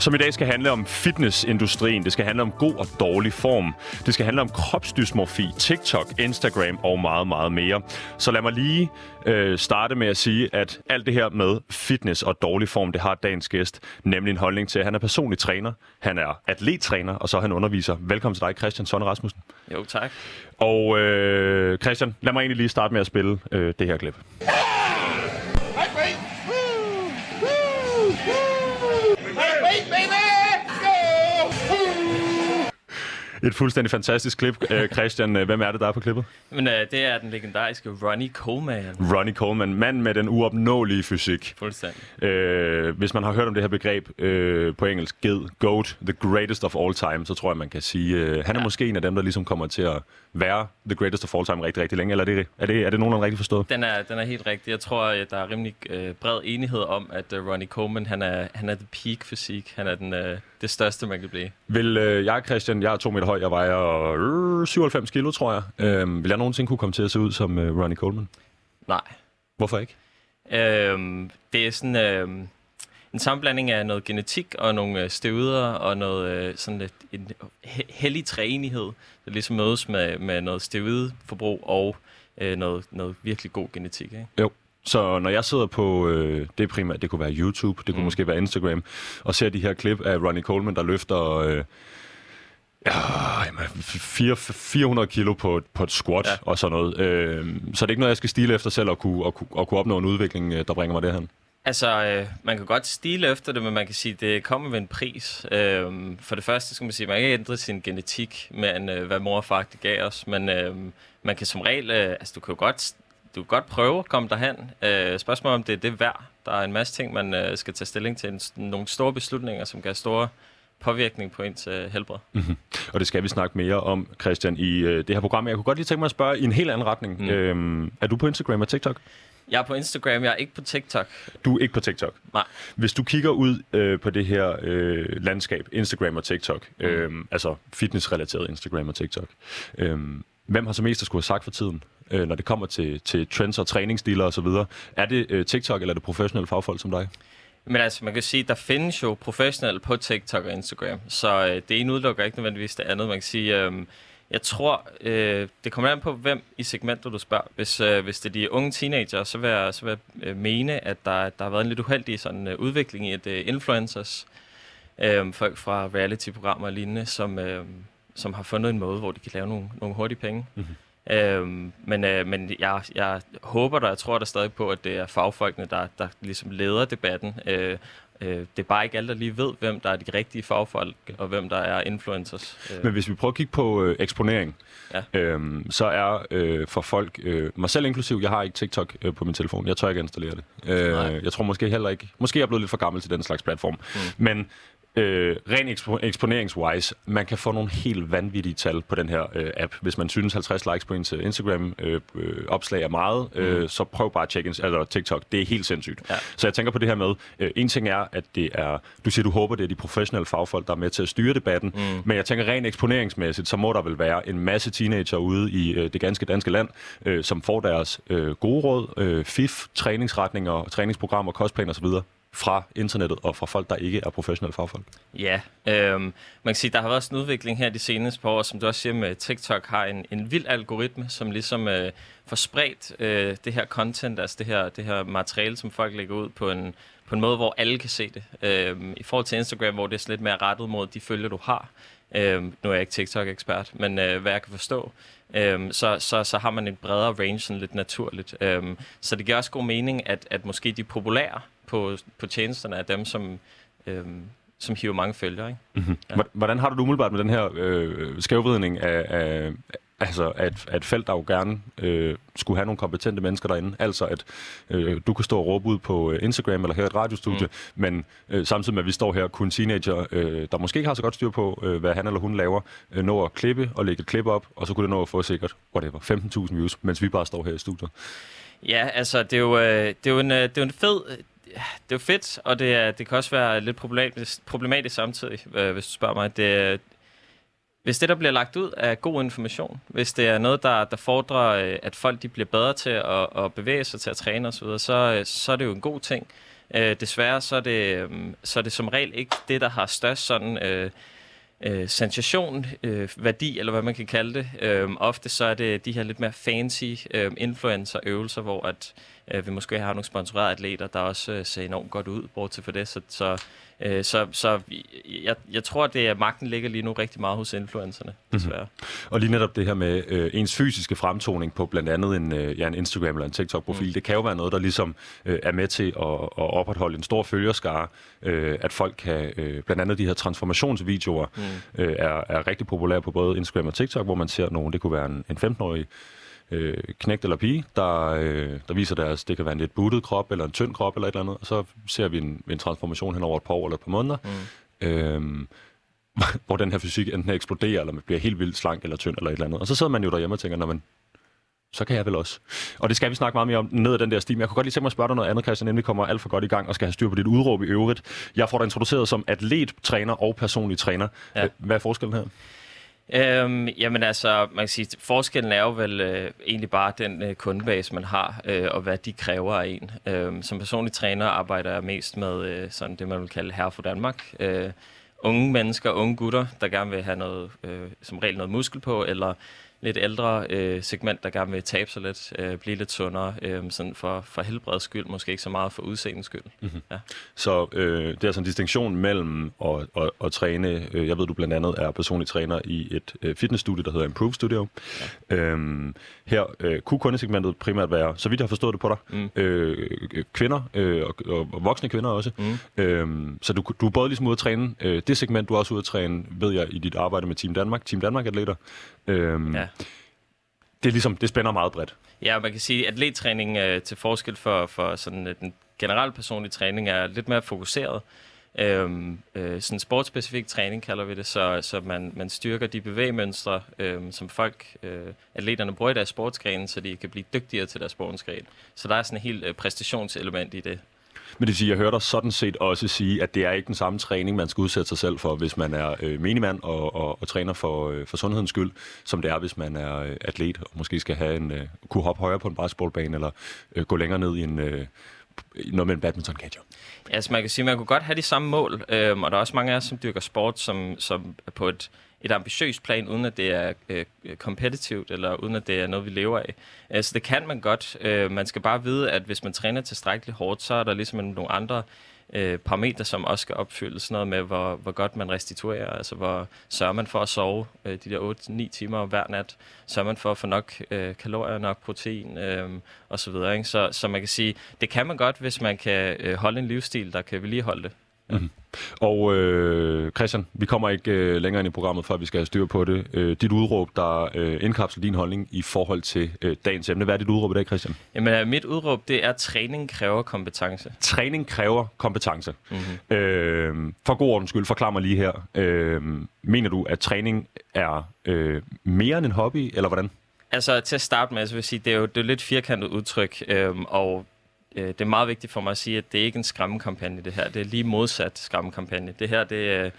som i dag skal handle om fitnessindustrien. Det skal handle om god og dårlig form. Det skal handle om kropsdysmorfi, TikTok, Instagram og meget, meget mere. Så lad mig lige øh, starte med at sige, at alt det her med fitness og dårlig form, det har dagens gæst nemlig en holdning til. Han er personlig træner, han er atlettræner, og så er han underviser. Velkommen til dig, Christian Sonne Rasmussen. Jo, tak. Og øh, Christian, lad mig egentlig lige starte med at spille øh, det her klip. Wait, Et fuldstændig fantastisk klip. Øh, Christian, øh, hvem er det, der er på klippet? Men øh, det er den legendariske Ronnie Coleman. Ronnie Coleman, mand med den uopnåelige fysik. Fuldstændig. Øh, hvis man har hørt om det her begreb øh, på engelsk, ged, GOAT, the greatest of all time, så tror jeg, man kan sige, øh, han er ja. måske en af dem, der ligesom kommer til at være the greatest of all time rigtig, rigtig længe. Eller er det, er det, er det nogenlunde rigtigt forstået? Den er, den er helt rigtig. Jeg tror, at der er rimelig øh, bred enighed om, at øh, Ronnie Coleman, han er, han er the peak fysik. Han er den, øh, det største, man kan blive. Vil øh, jeg, Christian, jeg er to meter høj, jeg vejer øh, 97 kilo, tror jeg. Øh, vil jeg nogensinde kunne komme til at se ud som øh, Ronnie Coleman? Nej. Hvorfor ikke? Øhm, det er sådan øh, en sammenblanding af noget genetik og nogle øh, støvder og noget øh, sådan et, en he- hellig træenighed, der ligesom mødes med, med noget støvdeforbrug og øh, noget, noget virkelig god genetik. Ikke? Jo. Så når jeg sidder på, øh, det primært, det kunne være YouTube, det kunne mm. måske være Instagram, og ser de her klip af Ronnie Coleman, der løfter øh, ja, jamen, fire- 400 kilo på, et- på et squat ja. Og sådan noget. Øh, så det er ikke noget, jeg skal stile efter selv og kunne, og, og kunne opnå en udvikling, øh, der bringer mig derhen. Altså, øh, man kan godt stile efter det, men man kan sige, at det kommer med en pris. Øh, for det første skal man sige, at man kan ikke ændre sin genetik, men øh, hvad mor og far gav os. Men øh, man kan som regel, øh, altså du kan jo godt, du kan godt prøve at komme derhen. Øh, spørgsmålet om det er det værd. Der er en masse ting, man øh, skal tage stilling til. En, nogle store beslutninger, som kan have store påvirkning på ens øh, helbred. Mm. Og det skal vi snakke mere om, Christian, i øh, det her program. Jeg kunne godt lige tænke mig at spørge i en helt anden retning. Mm. Mm. Øhm, er du på Instagram og TikTok? Jeg er på Instagram, jeg er ikke på TikTok. Du er ikke på TikTok. Nej. Hvis du kigger ud øh, på det her øh, landskab, Instagram og TikTok, Mm. øh, altså fitnessrelateret Instagram og TikTok, øh, hvem har så mest at skulle have sagt for tiden, øh, når det kommer til, til trends og træningsstiler osv.? Er det øh, TikTok, eller er det professionelle fagfolk som dig? Men altså, man kan sige, der findes jo professionelle på TikTok og Instagram, så øh, det ene udelukker ikke nødvendigvis det andet. Man kan sige, øh, jeg tror, øh, det kommer an på, hvem i segmentet du spørger. Hvis, øh, hvis det er de unge teenager, så vil jeg, så vil jeg øh, mene, at der, der har været en lidt uheldig sådan, øh, udvikling i, at øh, influencers, øh, folk fra reality-programmer og lignende, som, øh, som har fundet en måde, hvor de kan lave nogle, nogle hurtige penge. Mhm. Øhm, men øh, men jeg, jeg håber da, jeg tror da stadig på, at det er fagfolkene, der, der ligesom leder debatten. Øh, øh, det er bare ikke alle, der lige ved, hvem der er de rigtige fagfolk, og hvem der er influencers. Øh, Men hvis vi prøver at kigge på øh, eksponering, Ja. øhm, så er øh, for folk, øh, mig selv inklusiv, jeg har ikke TikTok øh, på min telefon. Jeg tør ikke installere det. Nej. Øh, jeg tror måske heller ikke, måske er jeg blevet lidt for gammel til den slags platform. Mm. Men øh, ren ekspo- eksponeringswise, man kan få nogle helt vanvittige tal på den her øh, app. Hvis man synes 50 likes på ens Instagram-opslag øh, øh, opslag er meget, øh, så prøv bare at tjekke eller TikTok. Det er helt sindssygt. Ja. Så jeg tænker på det her med, øh, en ting er, at det er, du siger, du håber, det er de professionelle fagfolk, der er med til at styre debatten, mm. men jeg tænker rent eksponeringsmæssigt, så må der vel være en masse teenager ude i øh, det ganske danske land, øh, som får deres øh, gode råd, øh, FIF, træningsretninger, træningsprogrammer, kostplaner osv., fra internettet og fra folk, der ikke er professionelle fagfolk. Ja, øhm, man kan sige, der har været sådan en udvikling her de seneste par år, som du også siger med TikTok, har en, en vild algoritme, som ligesom øh, får spredt øh, det her content, altså det her, det her materiale, som folk lægger ud på en, på en måde, hvor alle kan se det. Øhm, I forhold til Instagram, hvor det er sådan lidt mere rettet mod de følger, du har. Øhm, nu er jeg ikke TikTok-ekspert, men øh, hvad jeg kan forstå, øhm, så, så, så har man en bredere range sådan lidt naturligt. Øhm, så det giver også god mening, at, at måske de populære på, på tjenesterne er dem, som, øhm, som hiver mange følgere. Ikke? Mm-hmm. Ja. Hvordan har du det umiddelbart med den her øh, skævvridning af, af, Altså, at, at felt, der jo gerne øh, skulle have nogle kompetente mennesker derinde. Altså, at øh, du kan stå og råbe ud på øh, Instagram eller her et radiostudie, mm. men øh, samtidig med, at vi står her, kun teenager, øh, der måske ikke har så godt styr på, øh, hvad han eller hun laver, øh, nå at klippe og lægge et klip op, og så kunne det nå at få sikkert, whatever, 15.000 views, mens vi bare står her i studiet. Ja, altså, det er jo, øh, det er jo, en, øh, det er jo en fed... Det er jo fedt, og det, er, det kan også være lidt problematisk, problematisk samtidig, øh, hvis du spørger mig. Det, hvis det, der bliver lagt ud, er god information, hvis det er noget, der, der fordrer, øh, at folk de bliver bedre til at, at bevæge sig, til at træne osv., så, øh, så er det jo en god ting. Øh, desværre så er, det, øh, så er det som regel ikke det, der har størst sådan, øh, øh, sensation, øh, værdi, eller hvad man kan kalde det. Øh, ofte så er det de her lidt mere fancy øh, influencer-øvelser, hvor at, øh, vi måske har nogle sponsorerede atleter, der også øh, ser enormt godt ud, bortset for det. Så, så Øh, så så jeg, jeg tror, det er, at magten ligger lige nu rigtig meget hos influencerne, desværre. Mm-hmm. Og lige netop det her med øh, ens fysiske fremtoning på blandt andet en, øh, ja, en Instagram eller en TikTok-profil, mm. det kan jo være noget, der ligesom øh, er med til at, at opretholde en stor følgerskare, øh, at folk kan, øh, blandt andet de her transformationsvideoer, mm. øh, er, er rigtig populære på både Instagram og TikTok, hvor man ser nogen, det kunne være en, en 15-årig øh, knægt eller pige, der, øh, der viser deres, det kan være en lidt buttet krop, eller en tynd krop, eller et eller andet, og så ser vi en, en transformation hen over et par år eller et par måneder, mm. øh, hvor den her fysik enten eksploderer, eller man bliver helt vildt slank eller tynd, eller et eller andet. Og så sidder man jo derhjemme og tænker, når man så kan jeg vel også. Og det skal vi snakke meget mere om ned ad den der sti. Men jeg kunne godt lige tænke mig at spørge dig noget andet, Christian, inden vi kommer alt for godt i gang og skal have styr på dit udråb i øvrigt. Jeg får dig introduceret som atlet, træner og personlig træner. Ja. Hvad er forskellen her? Øhm, jamen altså, man kan sige, forskellen er jo vel øh, egentlig bare den øh, kundebase, man har, øh, og hvad de kræver af en. Øhm, som personlig træner arbejder jeg mest med øh, sådan det, man vil kalde herre for Danmark. Øh, unge mennesker, unge gutter, der gerne vil have noget, øh, som regel noget muskel på, eller lidt ældre øh, segment, der gerne vil tabe sig lidt, øh, blive lidt sundere, øh, sådan for, for helbreds skyld, måske ikke så meget for udseendens skyld. Mm-hmm. Ja. Så øh, det er altså en distinktion mellem at, at, at træne, øh, jeg ved du blandt andet er personlig træner i et øh, fitnessstudie, der hedder Improve Studio. Ja. Øhm, her øh, kunne kundesegmentet primært være, så vidt jeg har forstået det på dig, mm. øh, kvinder øh, og, og voksne kvinder også. Mm. Øhm, så du, du er både ligesom ude at træne øh, det segment, du er også ude at træne, ved jeg, i dit arbejde med Team Danmark, Team Danmark-atleter. Øhm, ja. Det er ligesom, det spænder meget bredt. Ja, man kan sige, at atlettræning øh, til forskel for, for sådan øh, den generelle personlige træning er lidt mere fokuseret. Øhm, øh, sådan sportsspecifik træning kalder vi det, så, så man, man styrker de bevægemønstre, øh, som folk, øh, atleterne bruger i deres sportsgren, så de kan blive dygtigere til deres sportsgren. Så der er sådan et helt øh, præstationselement i det. Men det siger, jeg hører dig sådan set også sige, at det er ikke den samme træning, man skal udsætte sig selv for, hvis man er øh, menigmand og, og, og træner for, øh, for sundhedens skyld, som det er, hvis man er øh, atlet og måske skal have en, øh, kunne hoppe højere på en basketballbane eller øh, gå længere ned i en... Øh, noget med en badminton catcher. Ja, altså man kan sige, at man kunne godt have de samme mål, øhm, og der er også mange af os, som dyrker sport, som, som på et et ambitiøst plan, uden at det er øh, øh kompetitivt, eller uden at det er noget, vi lever af. Øh, så det kan man godt. Øh, man skal bare vide, at hvis man træner tilstrækkeligt hårdt, så er der ligesom nogle andre øh, parametre, som også skal opfyldes. Sådan noget med, hvor, hvor godt man restituerer, altså hvor sørger man for at sove øh, de der 8-9 timer hver nat, sørger man for at få nok øh, kalorier, nok protein øh, osv. Så, videre, ikke? så, så man kan sige, det kan man godt, hvis man kan øh, holde en livsstil, der kan vedligeholde det. Mm. Og øh, Christian, vi kommer ikke øh, længere ind i programmet, før vi skal have styr på det. Øh, dit udråb, der øh, indkapsler din holdning i forhold til øh, dagens emne. Hvad er dit udråb i dag, Christian? Jamen, øh, mit udråb, det er, træning kræver kompetence. Træning kræver kompetence. Mm-hmm. Øh, for god ordens skyld, forklar mig lige her. Øh, mener du, at træning er øh, mere end en hobby, eller hvordan? Altså, til at starte med, så vil jeg sige, det er jo det er lidt firkantet udtryk, øh, og øh, det er meget vigtigt for mig at sige, at det er ikke en skræmmekampagne, det her. Det er lige modsat skræmmekampagne. Det her, det, øh,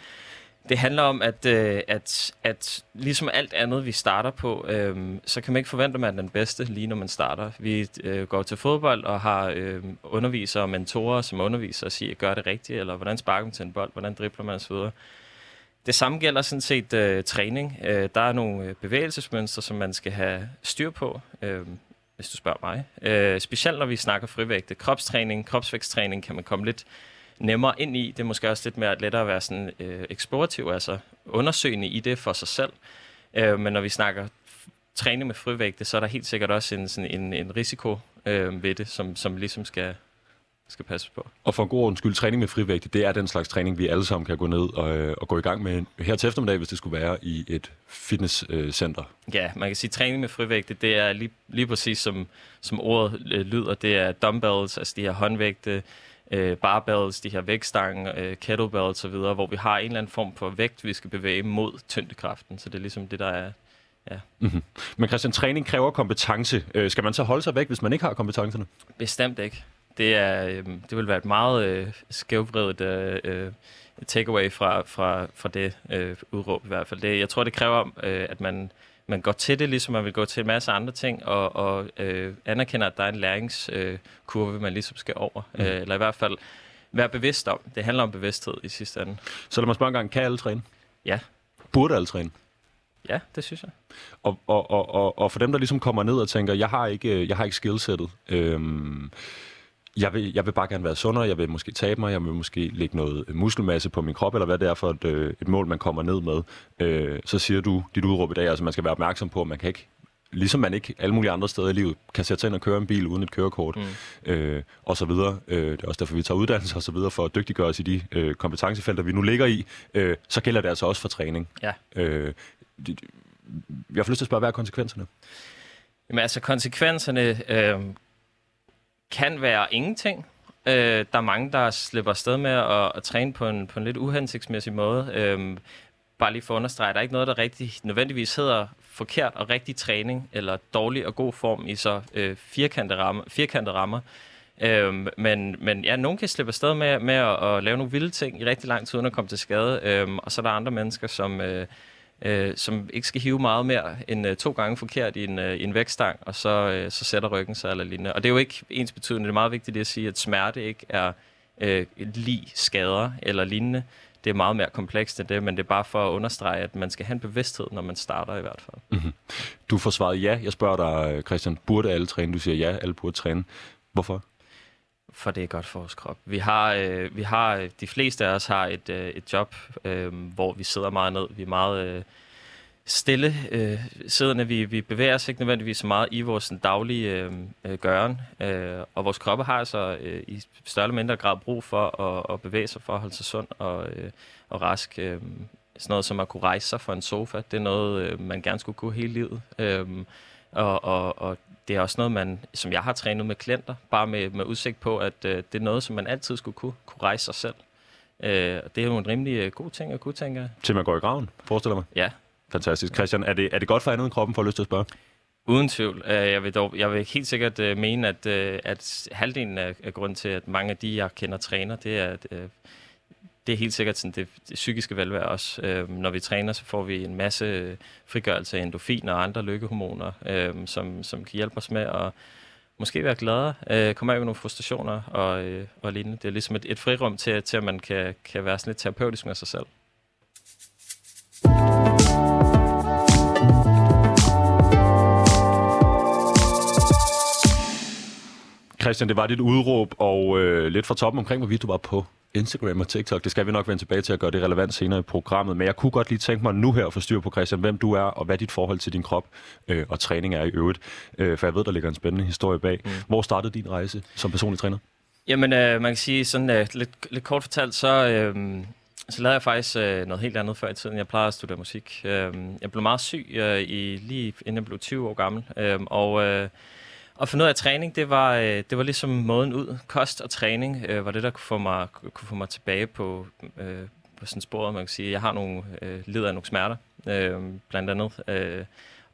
det handler om, at, øh, at, at ligesom alt andet, vi starter på, øh, så kan man ikke forvente, at man er den bedste, lige når man starter. Vi øh, går til fodbold og har øh, undervisere og mentorer, som underviser og siger, gør det rigtigt, eller hvordan sparker man til en bold, hvordan dribler man osv., det samme gælder sådan set øh, træning. Øh, der er nogle øh, bevægelsesmønstre, som man skal have styr på. Øh, hvis du spørger mig. Øh, specielt når vi snakker frivægte. Kropstræning, kropsvæksttræning kan man komme lidt nemmere ind i. Det er måske også lidt mere lettere at være sådan øh, eksplorativ, altså undersøgende i det for sig selv. Øh, men når vi snakker træning med frivægte, så er der helt sikkert også en, sådan en, en risiko øh, ved det, som, som ligesom skal skal passe på. Og for en god skyld, træning med frivægt, det er den slags træning, vi alle sammen kan gå ned og, øh, og gå i gang med her til eftermiddag, hvis det skulle være i et fitnesscenter. Ja, man kan sige, at træning med frivægte, det er lige, lige præcis som, som ordet øh, lyder. Det er dumbbells, altså de her håndvægte, øh, barbells, de her vægtstange, øh, kettlebells osv., hvor vi har en eller anden form for vægt, vi skal bevæge mod tyngdekraften. Så det er ligesom det, der er... Ja. Mm-hmm. Men Christian, træning kræver kompetence. Øh, skal man så holde sig væk, hvis man ikke har kompetencerne? Bestemt ikke. Det, er, øh, det vil være et meget øh, skævvredet øh, øh, takeaway fra, fra, fra det øh, udråb i hvert fald. Det, jeg tror, det kræver, øh, at man, man går til det, ligesom man vil gå til en masse andre ting, og, og øh, anerkender, at der er en læringskurve, øh, man ligesom skal over. Mm. Øh, eller i hvert fald være bevidst om. Det handler om bevidsthed i sidste ende. Så lad mig spørge en gang, kan alle træne? Ja. Burde alle træne? Ja, det synes jeg. Og, og, og, og, og for dem, der ligesom kommer ned og tænker, jeg har ikke, jeg har ikke skillsettet, øhm, jeg vil, jeg vil bare gerne være sundere, jeg vil måske tabe mig, jeg vil måske lægge noget muskelmasse på min krop, eller hvad det er for et, øh, et mål, man kommer ned med. Øh, så siger du dit udråb i dag, altså man skal være opmærksom på, at man kan ikke, ligesom man ikke alle mulige andre steder i livet, kan sætte sig ind og køre en bil uden et kørekort, mm. øh, og så videre. Øh, det er også derfor, vi tager uddannelse og så videre, for at dygtiggøre os i de øh, kompetencefelter, vi nu ligger i. Øh, så gælder det altså også for træning. Ja. Øh, det, jeg får lyst til at spørge, hvad er konsekvenserne? Jamen altså, konsekvenserne øh, kan være ingenting. Øh, der er mange, der slipper afsted med at, at træne på en, på en lidt uhensigtsmæssig måde. Øh, bare lige for at understrege, der er ikke noget, der rigtig nødvendigvis hedder forkert og rigtig træning, eller dårlig og god form i så øh, firkantede rammer. Firkantede rammer. Øhm, men, men ja, nogen kan slippe afsted med, med at, at lave nogle vilde ting i rigtig lang tid, uden at komme til skade. Øhm, og så er der andre mennesker, som, øh, øh, som ikke skal hive meget mere end øh, to gange forkert i en, øh, i en vækstang, og så, øh, så sætter ryggen sig eller lignende. Og det er jo ikke ens betydende. Det er meget vigtigt at sige, at smerte ikke er øh, lige skader eller lignende. Det er meget mere komplekst end det, men det er bare for at understrege, at man skal have en bevidsthed, når man starter i hvert fald. Mm-hmm. Du får svaret ja. Jeg spørger dig, øh, Christian, burde alle træne? Du siger ja, alle burde træne. Hvorfor? For det er godt for vores krop. Vi har, øh, vi har øh, de fleste af os har et, øh, et job, øh, hvor vi sidder meget ned. Vi er meget øh, stille øh, siddende. Vi, vi bevæger os ikke nødvendigvis så meget i vores daglige øh, øh, gøren. Øh, og vores kroppe har altså øh, i større eller mindre grad brug for at, at bevæge sig for at holde sig sund og, øh, og rask. Øh, sådan noget som at kunne rejse sig fra en sofa, det er noget, øh, man gerne skulle kunne hele livet. Øh, og, og, og det er også noget, man, som jeg har trænet med klienter, bare med, med udsigt på, at øh, det er noget, som man altid skulle kunne, kunne rejse sig selv. Øh, det er jo en rimelig øh, god ting at kunne tænke. Til man går i graven, forestiller mig? Ja. Fantastisk. Christian, er det, er det godt for andet end kroppen, for at lyst til at spørge? Uden tvivl. Øh, jeg vil, dog, jeg vil helt sikkert uh, mene, at, uh, at halvdelen af, grunden til, at mange af de, jeg kender træner, det er, at det er helt sikkert sådan det, det psykiske velvære også. Øh, når vi træner, så får vi en masse øh, frigørelse af endorfin og andre lykkehormoner, øh, som, som kan hjælpe os med at måske være gladere, øh, komme af med nogle frustrationer og, øh, og lignende. Det er ligesom et, et frirum til, til, at man kan, kan være sådan lidt terapeutisk med sig selv. Christian, det var dit udråb, og øh, lidt fra toppen omkring, hvorvidt du var på Instagram og TikTok. Det skal vi nok vende tilbage til at gøre det relevant senere i programmet. Men jeg kunne godt lige tænke mig nu her at få styr på, Christian, hvem du er, og hvad dit forhold til din krop øh, og træning er i øvrigt. Øh, for jeg ved, der ligger en spændende historie bag. Mm. Hvor startede din rejse som personlig træner? Jamen, øh, man kan sige sådan øh, lidt, lidt kort fortalt, så... Øh, så lavede jeg faktisk øh, noget helt andet før i tiden. Jeg plejede at studere musik. Øh, jeg blev meget syg øh, i, lige inden jeg blev 20 år gammel. Øh, og øh, at finde ud af træning, det var, øh, det var ligesom måden ud. Kost og træning øh, var det, der kunne få mig, kunne få mig tilbage på, øh, på sådan sporet, man kan sige. Jeg har nogle, øh, lider af nogle smerter, øh, blandt andet. Øh,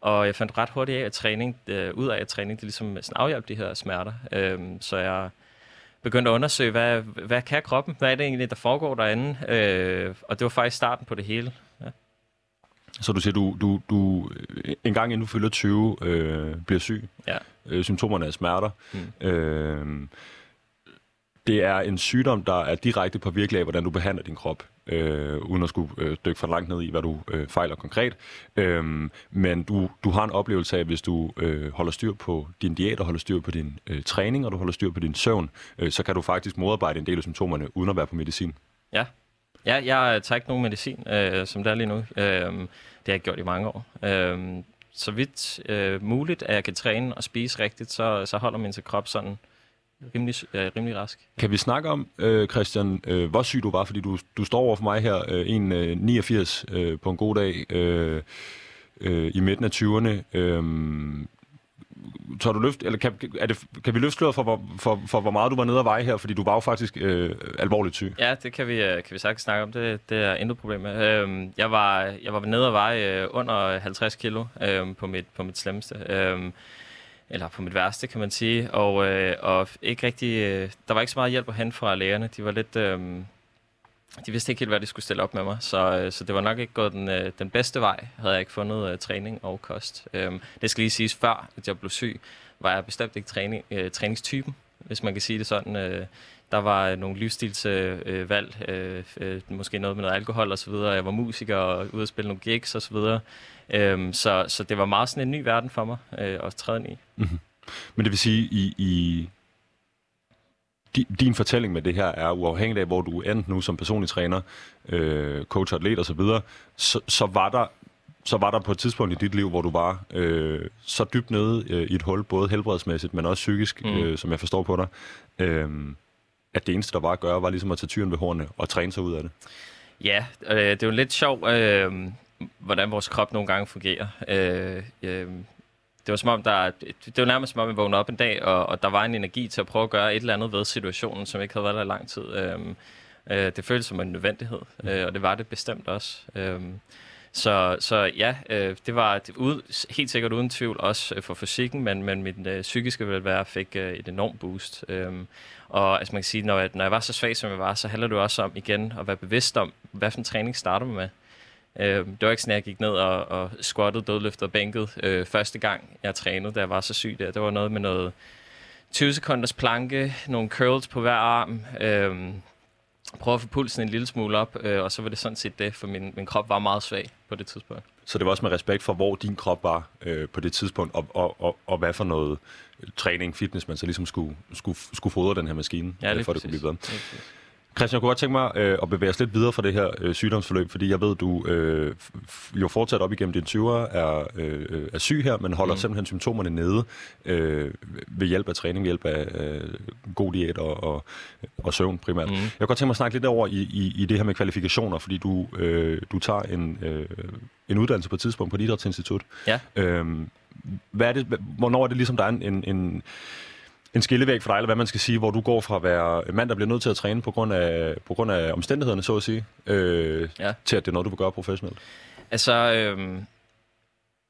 og jeg fandt ret hurtigt af, at træning, øh, ud af at træning, det ligesom sådan afhjælp de her smerter. Øh, så jeg begyndte at undersøge, hvad, hvad kan kroppen? Hvad er det egentlig, der foregår derinde? Øh, og det var faktisk starten på det hele. Så du siger, du, du, du en gang inden du fylder 20, øh, bliver syg. Ja. Øh, symptomerne er smerter. Mm. Øh, det er en sygdom, der er direkte påvirkelig af, hvordan du behandler din krop, øh, uden at skulle øh, dykke for langt ned i, hvad du øh, fejler konkret. Øh, men du, du har en oplevelse af, hvis du øh, holder styr på din diæt og holder styr på din øh, træning, og du holder styr på din søvn, øh, så kan du faktisk modarbejde en del af symptomerne, uden at være på medicin. Ja, ja jeg øh, tager ikke nogen medicin, øh, som det er lige nu. Øh, det har jeg gjort i mange år. Øh, så vidt øh, muligt, at jeg kan træne og spise rigtigt, så, så holder min krop sådan rimelig, øh, rimelig rask. Kan vi snakke om, øh, Christian, øh, hvor syg du var? Fordi du, du står over for mig her, øh, en øh, 89 øh, på en god dag, øh, øh, i midten af 20'erne. Øh, tør du løft, eller kan, er det, kan vi løfte sløret for, for, for, for, hvor meget du var nede og veje her? Fordi du var jo faktisk øh, alvorligt syg. Ja, det kan vi, øh, kan vi sagtens snakke om. Det, det er intet problem med. Øhm, jeg, var, jeg var nede og veje øh, under 50 kilo øhm, på, mit, på mit slemmeste. Øhm, eller på mit værste, kan man sige. Og, øh, og ikke rigtig, øh, der var ikke så meget hjælp at hente fra lægerne. De var lidt... Øh, de vidste ikke helt, hvad de skulle stille op med mig, så, øh, så det var nok ikke gået den, øh, den bedste vej, havde jeg ikke fundet uh, træning og kost. Um, det skal lige siges, før at jeg blev syg, var jeg bestemt ikke træning, uh, træningstypen, hvis man kan sige det sådan. Uh, der var nogle livsstilsvalg, øh, øh, måske noget med noget alkohol og så videre. Jeg var musiker og ude at spille nogle gigs og så videre. Øhm, så, så det var meget sådan en ny verden for mig øh, at træde ind i. Mm-hmm. Men det vil sige, i, i din fortælling med det her er uafhængigt af, hvor du er nu som personlig træner, øh, coach, atlet osv., så, så, så var der så var der på et tidspunkt i dit liv, hvor du var øh, så dybt nede øh, i et hul, både helbredsmæssigt, men også psykisk, mm. øh, som jeg forstår på dig, øh, at det eneste, der var at gøre, var ligesom at tage tyren ved hornene og træne sig ud af det. Ja, øh, det er jo lidt sjovt, øh, hvordan vores krop nogle gange fungerer. Øh, øh, det var som om, der, det var nærmest som om, jeg vågnede op en dag, og, og der var en energi til at prøve at gøre et eller andet ved situationen, som ikke havde været der i lang tid. Øhm, øh, det føltes som en nødvendighed, mm. øh, og det var det bestemt også. Øhm, så, så ja, øh, det var ude, helt sikkert uden tvivl også øh, for fysikken, men, men min øh, psykiske velvære fik øh, et enormt boost. Øhm, og altså man kan sige, når jeg, når jeg var så svag, som jeg var, så handler det også om igen at være bevidst om, hvad for en træning starter man med. Øh, det var ikke sådan, at jeg gik ned og, og squattede, dødløftede og bænkede øh, første gang, jeg trænede, da jeg var så syg der. Det var noget med noget 20 sekunders planke, nogle curls på hver arm, øh, prøve at få pulsen en lille smule op, øh, og så var det sådan set det, for min, min krop var meget svag på det tidspunkt. Så det var også med respekt for, hvor din krop var øh, på det tidspunkt, og, og, og, og hvad for noget træning, fitness, man så ligesom skulle, skulle, skulle fodre den her maskine, ja, øh, for præcis. det kunne blive bedre. Christian, jeg kunne godt tænke mig øh, at bevæge os lidt videre fra det her øh, sygdomsforløb, fordi jeg ved, du øh, jo fortsat op igennem dine 20'er er, øh, er syg her, men holder mm. simpelthen symptomerne nede øh, ved hjælp af træning, ved hjælp af øh, god diæt og, og, og søvn primært. Mm. Jeg kunne godt tænke mig at snakke lidt over i, i, i det her med kvalifikationer, fordi du, øh, du tager en, øh, en uddannelse på et tidspunkt på et idrætsinstitut. Ja. Øh, hvad er det, hvornår er det ligesom, der er en, en, en en skillevæg for dig, eller hvad man skal sige, hvor du går fra at være mand, der bliver nødt til at træne på grund af, på grund af omstændighederne, så at sige, øh, ja. til at det er noget, du vil gøre professionelt? Altså, øh,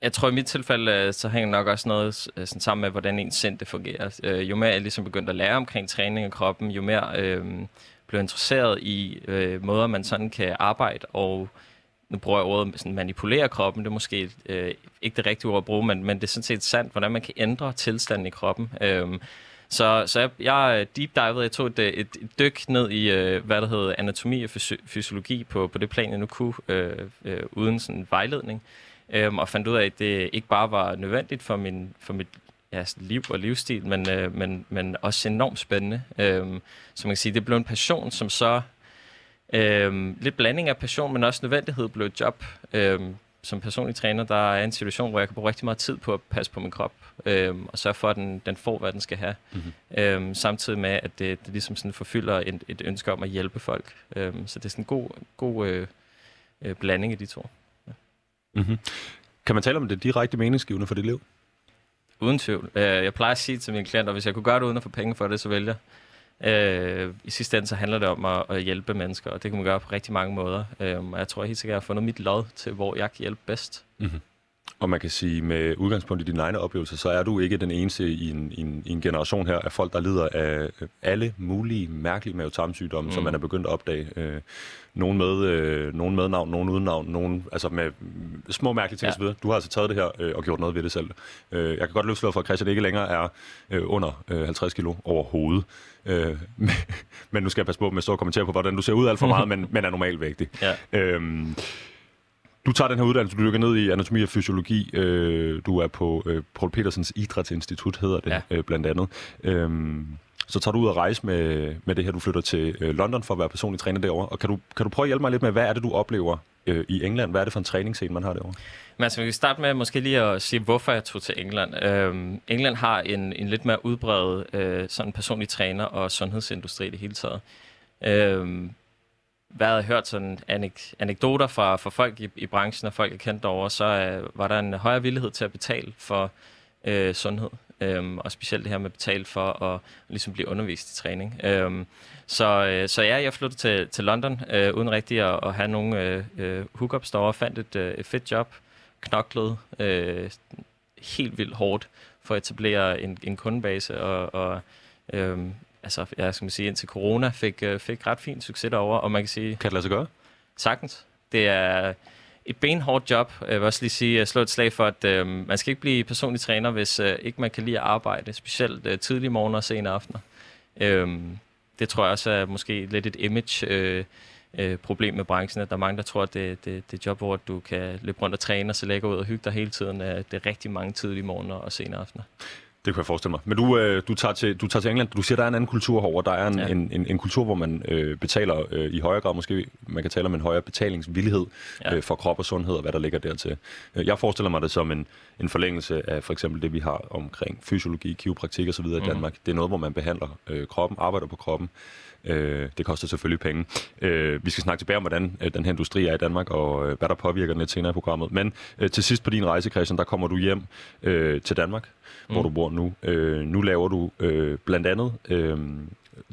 jeg tror i mit tilfælde, øh, så hænger nok også noget øh, sådan sammen med, hvordan ens sind det fungerer. Øh, jo mere jeg ligesom begyndte at lære omkring træning af kroppen, jo mere øh, blev interesseret i øh, måder, man sådan kan arbejde og nu bruger jeg ordet sådan manipulere kroppen, det er måske øh, ikke det rigtige ord at bruge, men, men det er sådan set sandt, hvordan man kan ændre tilstanden i kroppen. Øh, så, så jeg, jeg øh, deep divede, jeg tog et, øh, et, et dyk ned i, øh, hvad der hedder anatomi og fysi- fysiologi på, på det plan, jeg nu kunne, øh, øh, uden sådan vejledning. Øh, og fandt ud af, at det ikke bare var nødvendigt for, min, for mit ja, liv og livsstil, men, øh, men, men også enormt spændende. Øh, så man kan sige, det blev en passion, som så... Øh, lidt blanding af passion, men også nødvendighed blev et job. Øh, som personlig træner, der er en situation, hvor jeg kan bruge rigtig meget tid på at passe på min krop, øhm, og sørge for, at den, den får, hvad den skal have. Mm-hmm. Øhm, samtidig med, at det, det ligesom sådan forfylder et, et ønske om at hjælpe folk. Øhm, så det er sådan en god, god øh, øh, blanding af de to. Ja. Mm-hmm. Kan man tale om det direkte meningsgivende for dit liv? Uden tvivl. Øh, jeg plejer at sige til mine klienter, hvis jeg kunne gøre det uden at få penge for det, så vælger Øh, I sidste ende så handler det om at, at hjælpe mennesker, og det kan man gøre på rigtig mange måder. Øh, og jeg tror helt sikkert, at jeg har fundet mit lod til, hvor jeg kan hjælpe bedst. Mm-hmm. Og man kan sige, med udgangspunkt i dine egne oplevelser, så er du ikke den eneste i en, i en, i en generation her af folk, der lider af alle mulige mærkelige mavetarmsygdomme, mm. som man er begyndt at opdage. Øh, nogen med, øh, nogen med navn, nogen uden navn, nogen, altså med små mærkelige ting ja. osv. Du har altså taget det her øh, og gjort noget ved det selv. Øh, jeg kan godt løfte for, at Christian ikke længere er øh, under øh, 50 kilo overhovedet. Øh, men nu skal jeg passe på med at stå og kommentere på, hvordan du ser ud alt for meget, men, men er normalvægtig. Ja. Øh, du tager den her uddannelse, du dykker ned i anatomi og fysiologi. Øh, du er på øh, Paul Petersens Idrætsinstitut, hedder det ja. øh, blandt andet. Øh, så tager du ud og rejse med, med det her. Du flytter til øh, London for at være personlig træner derovre. Og kan du, kan du prøve at hjælpe mig lidt med, hvad er det, du oplever øh, i England. Hvad er det for en træningsscene, man har derovre? Men altså, vi kan starte med måske lige at sige, hvorfor jeg tog til England. Øhm, England har en, en lidt mere udbredt øh, sådan personlig træner og sundhedsindustri i det hele taget. Øhm, hvad jeg har hørt sådan anek- anekdoter fra, fra folk i, i branchen og folk, jeg kendte over, så øh, var der en højere villighed til at betale for øh, sundhed. Øhm, og specielt det her med at betale for at ligesom blive undervist i træning. Øhm, så, øh, så ja, jeg flyttede til, til London, øh, uden rigtig at, at have nogen øh, øh, hookups derovre, fandt et, øh, et fedt job, knoklede øh, helt vildt hårdt for at etablere en, en kundebase, og, og øh, altså, jeg skal man sige, indtil corona fik, øh, fik ret fin succes derovre, og man kan sige, Kan det lade sig gøre? Sagtens. Det er et benhårdt job. Jeg vil også lige sige, at slå et slag for, at øh, man skal ikke blive personlig træner, hvis øh, ikke man kan lide at arbejde, specielt øh, tidlige morgener og sene aftener. Øh, det tror jeg også er måske lidt et image øh, øh, problem med branchen, at der er mange, der tror, at det, det, det er job, hvor du kan løbe rundt og træne og se lækker ud og hygge dig hele tiden. Øh, det er rigtig mange tidlige morgener og sene aftener. Det kan jeg forestille mig. Men du, øh, du, tager til, du tager til England. Du siger, der er en anden kultur herovre. Der er en, ja. En, en, en kultur, hvor man øh, betaler øh, i højere grad, måske man kan tale om en højere betalingsvillighed ja. Øh, for krop og sundhed og hvad der ligger dertil. Øh, Jeg forestiller mig det som en, en forlængelse af for eksempel det, vi har omkring fysiologi, kiropraktik osv. i Danmark. Det er noget, hvor man behandler øh, kroppen, arbejder på kroppen. Øh, det koster selvfølgelig penge. Øh, vi skal snakke tilbage om, hvordan øh, den her industri er i Danmark, og øh, hvad der påvirker den lidt senere i programmet. Men øh, til sidst på din rejse, Christian, der kommer du hjem øh, til Danmark, mm. hvor du bor nu. Øh, nu laver du øh, blandt andet, øh,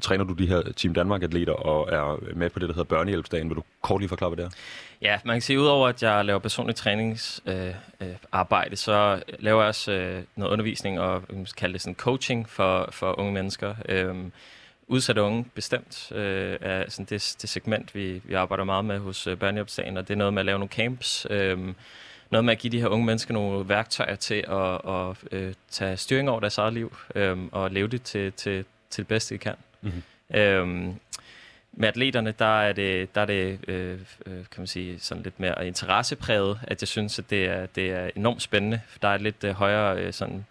træner du de her Team Danmark-atleter og er med på det, der hedder Børnehjælpsdagen. Vil du kort lige forklare, hvad det er? Ja, man kan sige, udover at jeg laver personlig træningsarbejde, øh, øh, arbejde, så laver jeg også øh, noget undervisning og vi kan kalde det sådan coaching for, for unge mennesker. Øh, udsatte unge bestemt øh, er sådan det, det segment, vi, vi arbejder meget med hos øh, Børnehjælpsdagen, og det er noget med at lave nogle camps, øh, noget med at give de her unge mennesker nogle værktøjer til at, at øh, tage styring over deres eget liv øh, og leve det til, til, til det bedste, de kan. Mm-hmm. Øh, med atleterne, der er det, der er det øh, øh, kan man sige, sådan lidt mere interessepræget, at jeg synes, at det er, det er enormt spændende. For der er lidt øh, højere øh, sådan...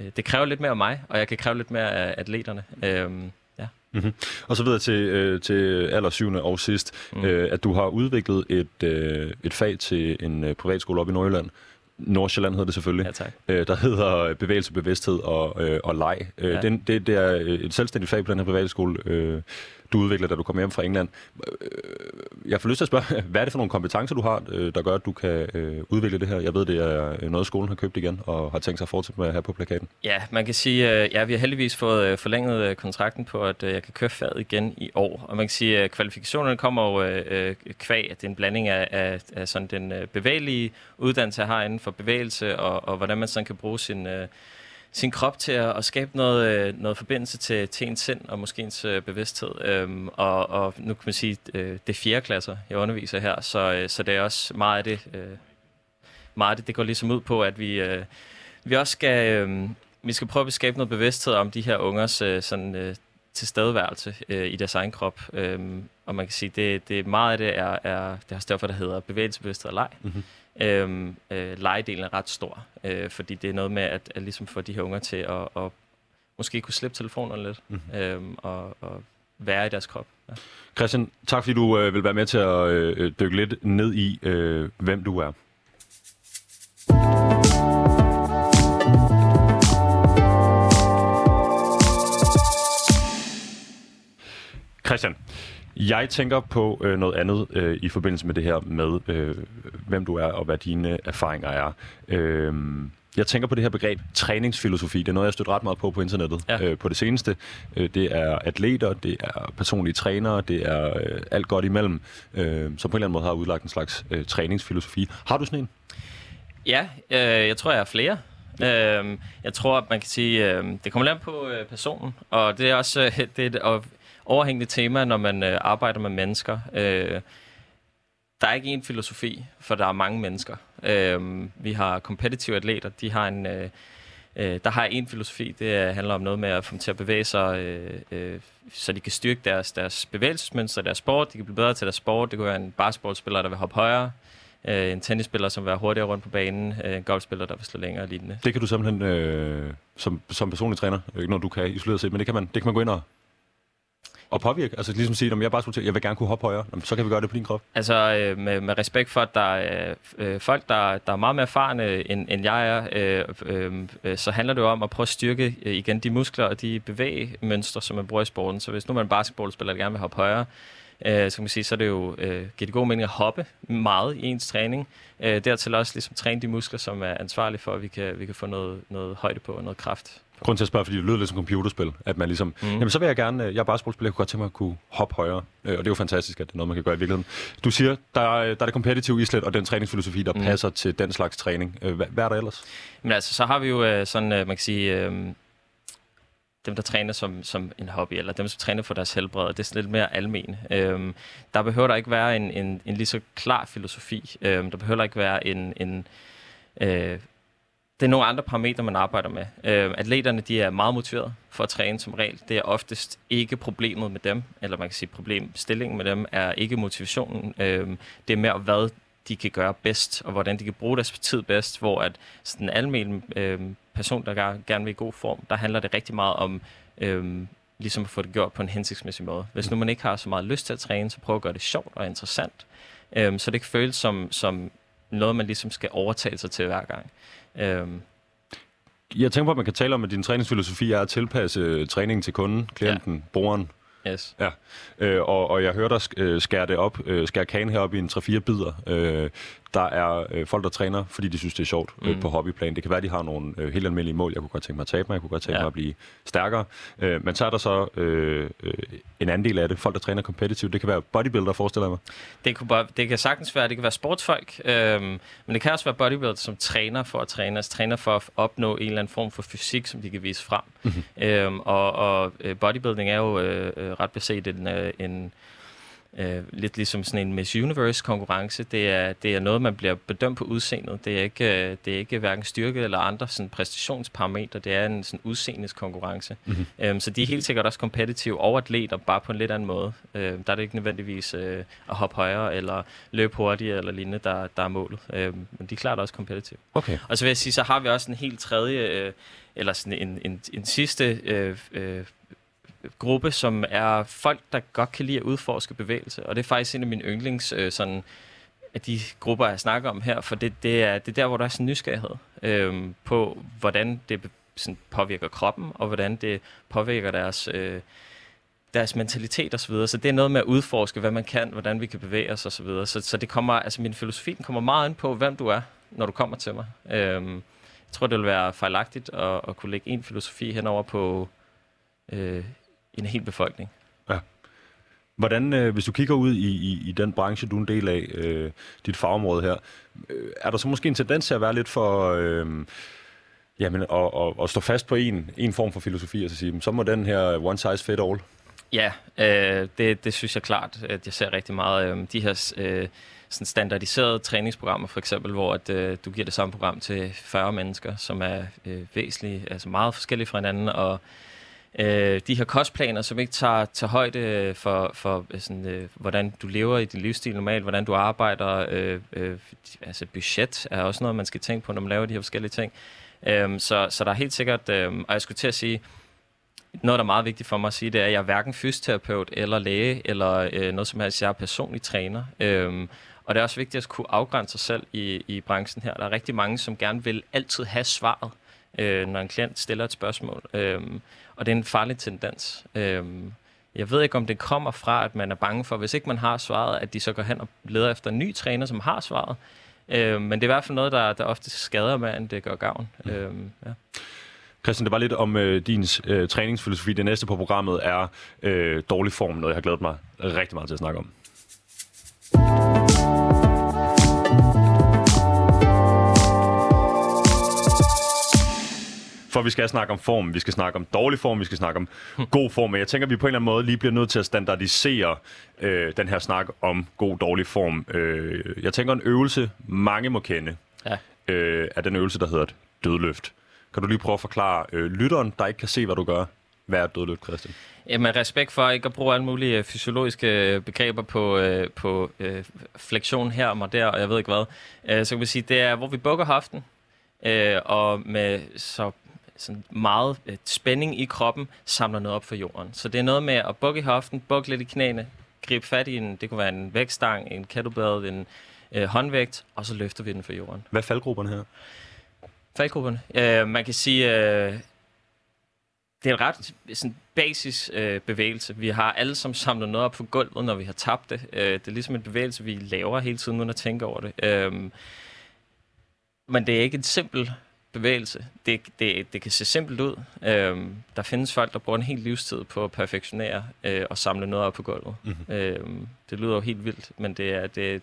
Øh, det kræver lidt mere af mig, og jeg kan kræve lidt mere af atleterne. Øh. Mm-hmm. Og så videre til, øh, til aller syvende og sidst, mm. øh, at du har udviklet et, øh, et fag til en øh, privatskole op i Nordjylland. Nordsjælland hedder det selvfølgelig. Ja, tak. Øh, der hedder bevægelse, bevidsthed og, øh, og leg. Øh, Ja. det, det, det er et selvstændigt fag på den her privatskole, øh, du udvikler, da du kommer hjem fra England. Øh, jeg får lyst til at spørge, hvad er det for nogle kompetencer, du har, øh, der gør, at du kan øh, udvikle det her? Jeg ved, det er noget, skolen har købt igen og har tænkt sig at fortsætte med at på plakaten. Ja, man kan sige, at ja, vi har heldigvis fået forlænget kontrakten på, at jeg kan køre faget igen i år. Og man kan sige, at kvalifikationerne kommer jo kvæg, at det er en blanding af, af, af sådan den bevægelige uddannelse, jeg har inden for bevægelse, og, og hvordan man sådan kan bruge sin, øh, sin krop til at, at skabe noget, øh, noget forbindelse til, til ens sind og måske ens øh, bevidsthed. Øhm, og, og nu kan man sige, øh, det er fjerde klasser, jeg underviser her, så, øh, så det er også meget af det, øh, meget af det, det går ligesom ud på, at vi, øh, vi også skal, øh, vi skal prøve at skabe noget bevidsthed om de her ungers øh, sådan, øh, tilstedeværelse øh, i deres egen krop. Øh, og man kan sige, det, det meget af det er, er det er også derfor, der hedder bevægelsesbevidsthed og leg. Mm-hmm. Øhm, øh, legedelen er ret stor, øh, fordi det er noget med at, at ligesom få de her unger til at, at måske kunne slippe telefonerne lidt mm-hmm. øhm, og, og være i deres krop. Ja. Christian, tak fordi du øh, vil være med til at øh, dykke lidt ned i, øh, hvem du er. Christian, jeg tænker på øh, noget andet øh, i forbindelse med det her med, øh, hvem du er og hvad dine erfaringer er. Øh, jeg tænker på det her begreb træningsfilosofi. Det er noget, jeg har stødt ret meget på på internettet Ja. øh, på det seneste. Øh, det er atleter, det er personlige trænere, det er øh, alt godt imellem, øh, som på en eller anden måde har udlagt en slags øh, træningsfilosofi. Har du sådan en? Ja, øh, jeg tror, jeg er flere. Øh, jeg tror, at man kan sige, øh, det kommer lidt på øh, personen, og det er også øh, det et og- overhængende tema, når man øh, arbejder med mennesker. Øh, der er ikke én filosofi, for der er mange mennesker. Øh, vi har competitive atleter, de har en... Øh, øh, der har en filosofi, det handler om noget med at få dem til at bevæge sig, øh, øh, så de kan styrke deres, deres bevægelsesmønster, deres sport, de kan blive bedre til deres sport. Det kan være en basketballspiller, der vil hoppe højere, øh, en tennisspiller, som vil være hurtigere rundt på banen, øh, en golfspiller, der vil slå længere og lignende. Det kan du simpelthen øh, som, som personlig træner, ikke noget du kan isoleret set, men det kan man, det kan man gå ind og at påvirke? Altså ligesom sige, om jeg bare skulle til, jeg vil gerne kunne hoppe højere, så kan vi gøre det på din krop. Altså øh, med, med respekt for, at der er øh, folk, der, der er meget mere erfarne, end, end jeg er, øh, øh, øh, så handler det jo om at prøve at styrke øh, igen de muskler og de bevægemønstre, som man bruger i sporten. Så hvis nu man er basketballspiller, der gerne vil hoppe højere, øh, så kan man sige, så er det jo øh, giver det god mening at hoppe meget i ens træning. Øh, dertil også ligesom træne de muskler, som er ansvarlige for, at vi kan, vi kan få noget, noget højde på og noget kraft. Grund til at spørge, fordi det lyder lidt som computerspil, at man ligesom, mm. jamen så vil jeg gerne, øh, jeg er basketballspiller, jeg kunne godt tænke mig at kunne hoppe højere, øh, og det er jo fantastisk, at det er noget, man kan gøre i virkeligheden. Du siger, der er, der er det competitive islet og den træningsfilosofi, der mm. passer til den slags træning. Øh, hvad, hvad er der ellers? Men altså, så har vi jo øh, sådan, øh, man kan sige, øh, dem, der træner som, som en hobby, eller dem, som træner for deres helbred, det er sådan lidt mere almen. Øhm, der behøver der ikke være en, en, en lige så klar filosofi. Øhm, der behøver der ikke være en... en øh, det er nogle andre parametre, man arbejder med. Øh, atleterne de er meget motiveret for at træne som regel. Det er oftest ikke problemet med dem, eller man kan sige problemstillingen med dem er ikke motivationen. Øh, det er mere, hvad de kan gøre bedst, og hvordan de kan bruge deres tid bedst, hvor at sådan en almindelig øh, person, der gerne vil i god form, der handler det rigtig meget om øh, ligesom at få det gjort på en hensigtsmæssig måde. Hvis nu man ikke har så meget lyst til at træne, så prøv at gøre det sjovt og interessant, øh, så det ikke føles som, som noget, man ligesom skal overtale sig til hver gang. Øh, jeg tænker på, at man kan tale om, at din træningsfilosofi er at tilpasse træningen til kunden, klienten, ja. brugeren. Yes. Ja, øh, og, og jeg hørte dig øh, skære det op, øh, skære kagen herop i en 3-4 bidder. Øh, der er øh, folk, der træner, fordi de synes, det er sjovt øh, mm. på hobbyplan. Det kan være, de har nogle øh, helt almindelige mål. Jeg kunne godt tænke mig at tabe mig, jeg kunne godt tænke ja. mig at blive stærkere. Øh, men så er der så øh, øh, en anden del af det. Folk, der træner competitive. Det kan være bodybuilder, forestiller jeg mig. Det, kunne, det kan sagtens være, det kan være sportsfolk, øh, men det kan også være bodybuilder, som træner for at træne, altså træner for at opnå en eller anden form for fysik, som de kan vise frem. Mm-hmm. Øh, og og øh, bodybuilding er jo øh, øh, ret beset en, øh, en øh, lidt ligesom sådan en Miss Universe konkurrence. Det er, det er noget, man bliver bedømt på udseendet. Det er ikke, øh, det er ikke hverken styrke eller andre sådan præstationsparametre. Det er en sådan udseendes konkurrence. Mm-hmm. Øhm, så de er helt sikkert også kompetitive og atleter, bare på en lidt anden måde. Øhm, der er det ikke nødvendigvis øh, at hoppe højere eller løbe hurtigere eller lignende, der, der er målet. Øhm, men de er klart også kompetitive. Okay. Og så vil jeg sige, så har vi også en helt tredje, øh, eller sådan en, en, en sidste øh, øh, gruppe, som er folk, der godt kan lide at udforske bevægelse. Og det er faktisk en af mine yndlings øh, sådan, af de grupper, jeg snakker om her, for det, det, er, det er der, hvor der er sådan nysgerrighed øh, på, hvordan det sådan, påvirker kroppen, og hvordan det påvirker deres, øh, deres mentalitet osv. Så, videre. så det er noget med at udforske, hvad man kan, hvordan vi kan bevæge os osv. Så, videre. så, så det kommer, altså min filosofi den kommer meget ind på, hvem du er, når du kommer til mig. Øh, jeg tror, det vil være fejlagtigt at, at kunne lægge en filosofi henover på øh, en hel befolkning. Ja. Hvordan, øh, hvis du kigger ud i, i, i den branche, du er en del af, øh, dit fagområde her, øh, er der så måske en tendens til at være lidt for... Øh, jamen, at, at, at stå fast på en, en form for filosofi, og så sige, så må den her one size fit all? Ja, øh, det, det synes jeg klart, at jeg ser rigtig meget. Øh, de her øh, sådan standardiserede træningsprogrammer, for eksempel, hvor at, øh, du giver det samme program til 40 mennesker, som er øh, væsentligt, altså meget forskellige fra hinanden, og øh, de her kostplaner, som ikke tager, tager højde for, for øh, sådan, øh, hvordan du lever i din livsstil normalt, hvordan du arbejder. Øh, øh, altså budget er også noget, man skal tænke på, når man laver de her forskellige ting. Øh, så, så der er helt sikkert, øh, og jeg skulle til at sige, noget, der er meget vigtigt for mig at sige, det er, at jeg er hverken fysioterapeut eller læge, eller øh, noget som helst. Jeg er personlig træner. Øh, og det er også vigtigt at kunne afgrænse sig selv i, i branchen her. Der er rigtig mange, som gerne vil altid have svaret, øh, når en klient stiller et spørgsmål. Øh, og det er en farlig tendens. Øhm, jeg ved ikke, om det kommer fra, at man er bange for, hvis ikke man har svaret, at de så går hen og leder efter en ny træner, som har svaret. Øhm, men det er i hvert fald noget, der, der ofte skader med, end det gør gavn. Mm. Øhm, ja. Christian, det var lidt om øh, din øh, træningsfilosofi. Det næste på programmet er øh, dårlig form, noget jeg har glædet mig rigtig meget til at snakke om. For vi skal snakke om form, vi skal snakke om dårlig form, vi skal snakke om god form. Men jeg tænker, at vi på en eller anden måde lige bliver nødt til at standardisere øh, den her snak om god dårlig form. Øh, jeg tænker, en øvelse, mange må kende, ja. øh, er den øvelse, der hedder et dødløft. Kan du lige prøve at forklare øh, lytteren, der ikke kan se, hvad du gør, hvad er et dødløft, Christian? Jamen, respekt for ikke at bruge alle mulige øh, fysiologiske øh, begreber på, øh, på øh, flektion her og der, og jeg ved ikke hvad. Øh, så kan vi sige, det er, hvor vi bukker hoften, øh, og med så sådan meget øh, spænding i kroppen, samler noget op for jorden. Så det er noget med at bukke i hoften, bukke lidt i knæene, gribe fat i en, det kunne være en vægtstang, en kettlebell, en øh, håndvægt, og så løfter vi den for jorden. Hvad er faldgrupperne her? Faldgrupperne? Øh, man kan sige, øh, det er en ret sådan basis øh, bevægelse. Vi har alle som samlet noget op på gulvet, når vi har tabt det. Øh, det er ligesom en bevægelse, vi laver hele tiden, uden at tænke over det. Øh, men det er ikke en simpel bevægelse. Det, det, det kan se simpelt ud. Øhm, der findes folk, der bruger en hel livstid på at perfektionere øh, og samle noget op på gulvet. Mm-hmm. Øhm, det lyder jo helt vildt, men det er, det,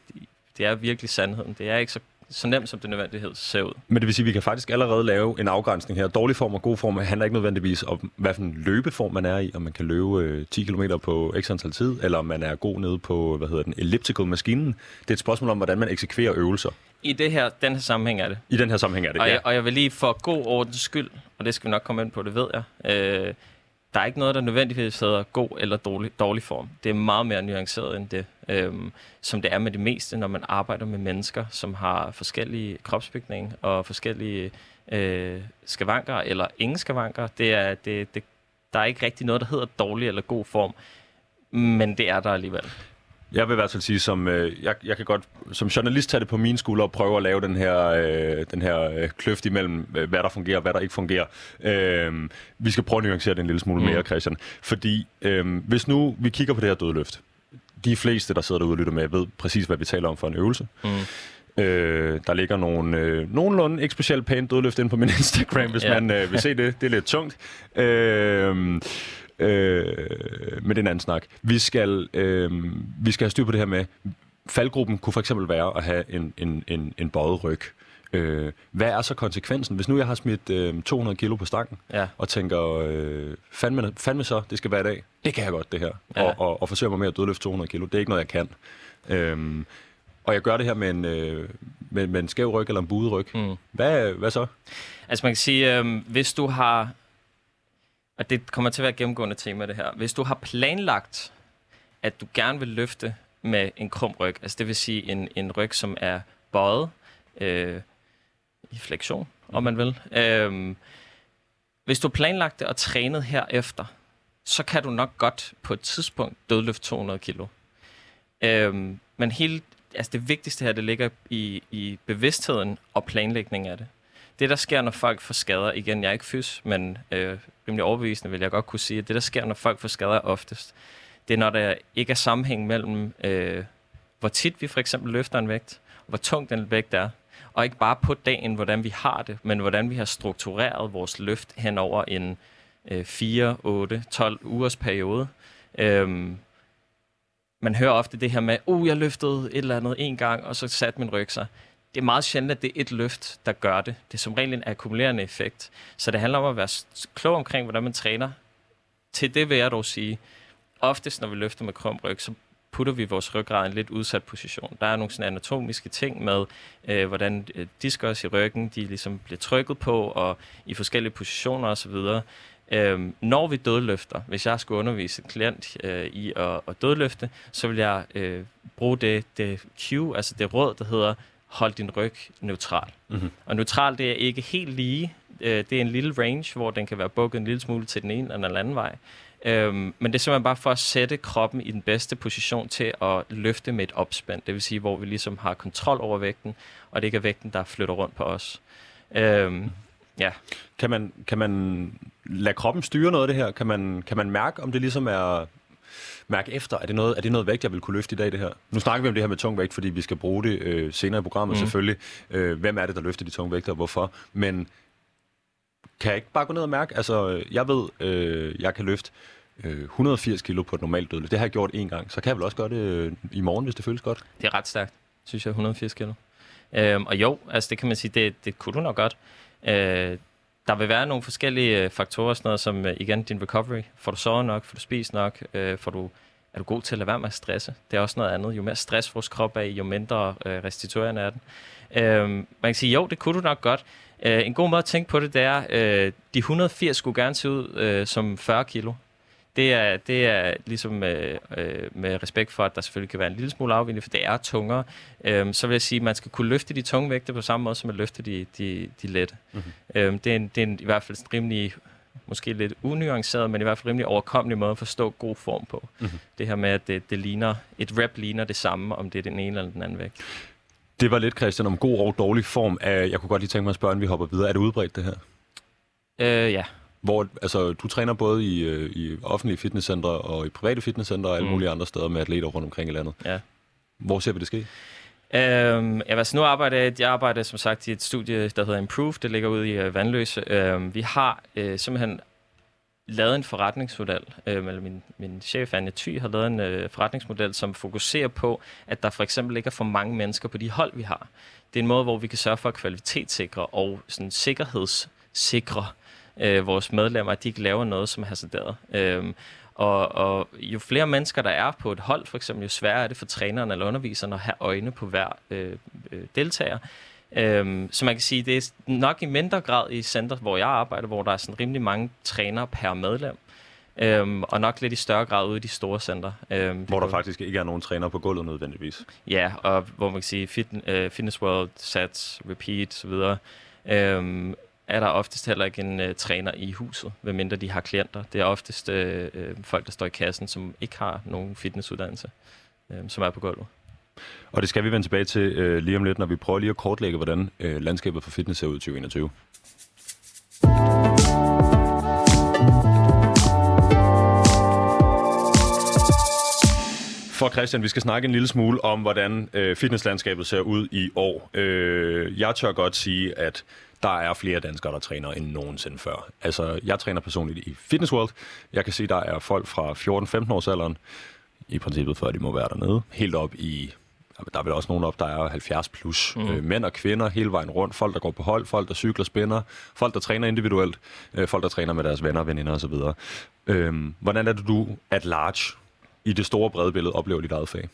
det er virkelig sandheden. Det er ikke så så nemt, som det nødvendighed ser ud. Men det vil sige, at vi kan faktisk allerede lave en afgrænsning her. Dårlig form og god form handler ikke nødvendigvis om, hvad for en løbeform man er i, om man kan løbe øh, 10 km på x antal tid, eller om man er god nede på, hvad hedder den, elliptical-maskinen. Det er et spørgsmål om, hvordan man eksekverer øvelser. I det her, den her sammenhæng er det. I den her sammenhæng er det, og ja. Jeg, og jeg vil lige for god ordens skyld, og det skal vi nok komme ind på, det ved jeg, øh, der er ikke noget, der nødvendigvis hedder god eller dårlig, dårlig form. Det er meget mere nuanceret end det, øhm, som det er med det meste, når man arbejder med mennesker, som har forskellige kropsbygning og forskellige øh, skavanker eller ingen skavanker. Det er, det, det, der er ikke rigtig noget, der hedder dårlig eller god form, men det er der alligevel. Jeg vil i hvert fald sige, som øh, jeg, jeg kan godt som journalist tage det på mine skuldre og prøve at lave den her, øh, den her øh, kløft imellem, øh, hvad der fungerer og hvad der ikke fungerer. Øh, vi skal prøve at nuancere det en lille smule mm. mere, Christian. Fordi øh, hvis nu vi kigger på det her dødløft, de fleste, der sidder derude og lytter med, ved præcis, hvad vi taler om for en øvelse. Mm. Øh, der ligger nogle øh, nogenlunde ikke specielt pænt dødløft ind på min Instagram, hvis ja. man øh, vil se det. Det er lidt tungt. Øh, Øh, men det er en anden snak. Vi skal, øh, vi skal have styr på det her med, faldgruppen kunne for eksempel være at have en, en, en, en bøjet ryg. Øh, hvad er så konsekvensen? Hvis nu jeg har smidt øh, 200 kilo på stangen, ja. og tænker, øh, fandme, fandme så, det skal være i dag. Det kan jeg godt, det her. Ja. Og, og, og forsøger mig med at dødløfte 200 kilo. Det er ikke noget, jeg kan. Øh, og jeg gør det her med en, øh, med, med en skæv ryg eller en buet ryg. Mm. Hvad, hvad så? Altså man kan sige, øh, hvis du har og det kommer til at være et gennemgående tema, det her. Hvis du har planlagt, at du gerne vil løfte med en krum ryg, altså det vil sige en, en ryg, som er bøjet øh, i flektion, om man vil. Øh, hvis du har planlagt det og trænet herefter, så kan du nok godt på et tidspunkt dødløfte 200 kilo. Øh, men helt, altså det vigtigste her, det ligger i, i bevidstheden og planlægningen af det det, der sker, når folk får skader, igen, jeg er ikke fys, men øh, rimelig overbevisende vil jeg godt kunne sige, at det, der sker, når folk får skader oftest, det er, når der ikke er sammenhæng mellem, øh, hvor tit vi for eksempel løfter en vægt, og hvor tung den vægt er, og ikke bare på dagen, hvordan vi har det, men hvordan vi har struktureret vores løft hen over en øh, 4, 8, 12 ugers periode. Øhm, man hører ofte det her med, uh, jeg løftede et eller andet en gang, og så satte min ryg sig det er meget sjældent, at det er et løft, der gør det. Det er som regel en akkumulerende effekt. Så det handler om at være klog omkring, hvordan man træner. Til det vil jeg dog sige, oftest når vi løfter med krum ryg, så putter vi vores ryggrad i en lidt udsat position. Der er nogle sådan anatomiske ting med, øh, hvordan øh, i ryggen, de ligesom bliver trykket på, og i forskellige positioner osv. Øhm, når vi dødløfter, hvis jeg skulle undervise en klient øh, i at, at dødløfte, så vil jeg øh, bruge det, det cue, altså det råd, der hedder, hold din ryg neutral. Mm-hmm. Og neutral, det er ikke helt lige. Øh, det er en lille range, hvor den kan være bukket en lille smule til den ene eller den anden vej. Øhm, men det er simpelthen bare for at sætte kroppen i den bedste position til at løfte med et opspænd. Det vil sige, hvor vi ligesom har kontrol over vægten, og det ikke er vægten, der flytter rundt på os. Øhm, ja. Kan man, kan man lade kroppen styre noget af det her? Kan man, kan man mærke, om det ligesom er mærke efter, er det, noget, er det noget vægt, jeg vil kunne løfte i dag, det her? Nu snakker vi om det her med tung vægt, fordi vi skal bruge det øh, senere i programmet mm. selvfølgelig. Øh, hvem er det, der løfter de tunge vægter, og hvorfor? Men kan jeg ikke bare gå ned og mærke? Altså, jeg ved, øh, jeg kan løfte øh, 180 kilo på et normalt dødløft. Det har jeg gjort én gang, så kan jeg vel også gøre det øh, i morgen, hvis det føles godt? Det er ret stærkt, synes jeg, 180 kilo. Øhm, og jo, altså det kan man sige, det, det kunne du nok godt. Øh, der vil være nogle forskellige øh, faktorer, sådan noget som øh, igen din recovery. Får du sovet nok? Får du spist nok? Øh, får du, er du god til at lade være med at stresse? Det er også noget andet. Jo mere stress vores krop er jo mindre øh, restituerende er den. Øh, man kan sige, jo, det kunne du nok godt. Øh, en god måde at tænke på det, det er, øh, de 180 skulle gerne se ud øh, som 40 kilo. Det er, det er ligesom øh, øh, med respekt for, at der selvfølgelig kan være en lille smule afvinding, for det er tungere. Øhm, så vil jeg sige, at man skal kunne løfte de tunge vægte på samme måde, som man løfter de, de, de lette. Mm-hmm. Øhm, det, er en, det er en, i hvert fald en rimelig måske lidt unuanceret, men i hvert fald rimelig overkommelig måde at forstå god form på. Mm-hmm. Det her med, at det, det ligner, et rep ligner det samme, om det er den ene eller den anden vægt. Det var lidt, Christian, om god og dårlig form. Jeg kunne godt lige tænke mig at spørge, inden vi hopper videre. Er det udbredt, det her? Øh, ja. Hvor, altså, du træner både i, øh, i offentlige fitnesscentre og i private fitnesscentre og alle mm. mulige andre steder med atleter rundt omkring i landet. Ja. Hvor ser vi det ske? Øhm, ja, altså nu arbejder jeg, jeg arbejder som sagt i et studie, der hedder Improve. Det ligger ude i uh, Vandløse. Øhm, vi har uh, simpelthen lavet en forretningsmodel, øh, eller min, min chef Anja Thy har lavet en øh, forretningsmodel, som fokuserer på, at der for eksempel ikke er for mange mennesker på de hold, vi har. Det er en måde, hvor vi kan sørge for at kvalitetssikre og sådan sikkerhedssikre øh, vores medlemmer, at de ikke laver noget, som er hasarderet. Øh, og, og jo flere mennesker, der er på et hold, for eksempel, jo sværere er det for træneren eller underviseren at have øjne på hver øh, øh, deltager. Øhm, så man kan sige, det er nok i mindre grad i center, hvor jeg arbejder, hvor der er sådan rimelig mange trænere per medlem. Øhm, og nok lidt i større grad ude i de store center. Øhm, hvor der kunne... faktisk ikke er nogen træner på gulvet nødvendigvis. Ja, og hvor man kan sige fit, uh, Fitness World, Sats, Repeat osv., øhm, er der oftest heller ikke en øh, træner i huset, medmindre de har klienter. Det er oftest øh, øh, folk, der står i kassen, som ikke har nogen fitnessuddannelse, øh, som er på gulvet. Og det skal vi vende tilbage til øh, lige om lidt, når vi prøver lige at kortlægge, hvordan øh, landskabet for fitness ser ud i 2021. For Christian, vi skal snakke en lille smule om, hvordan øh, fitnesslandskabet ser ud i år. Øh, jeg tør godt sige, at der er flere danskere, der træner end nogensinde før. Altså, jeg træner personligt i Fitness World. Jeg kan se, der er folk fra 14-15 års alderen, i princippet før de må være dernede, helt op i der er vel også nogen op, der er 70 plus. Mm. Øh, mænd og kvinder hele vejen rundt. Folk, der går på hold. Folk, der cykler, spænder. Folk, der træner individuelt. Øh, folk, der træner med deres venner, veninder osv. Øh, hvordan er det, du at large i det store brede billede oplever dit eget fag?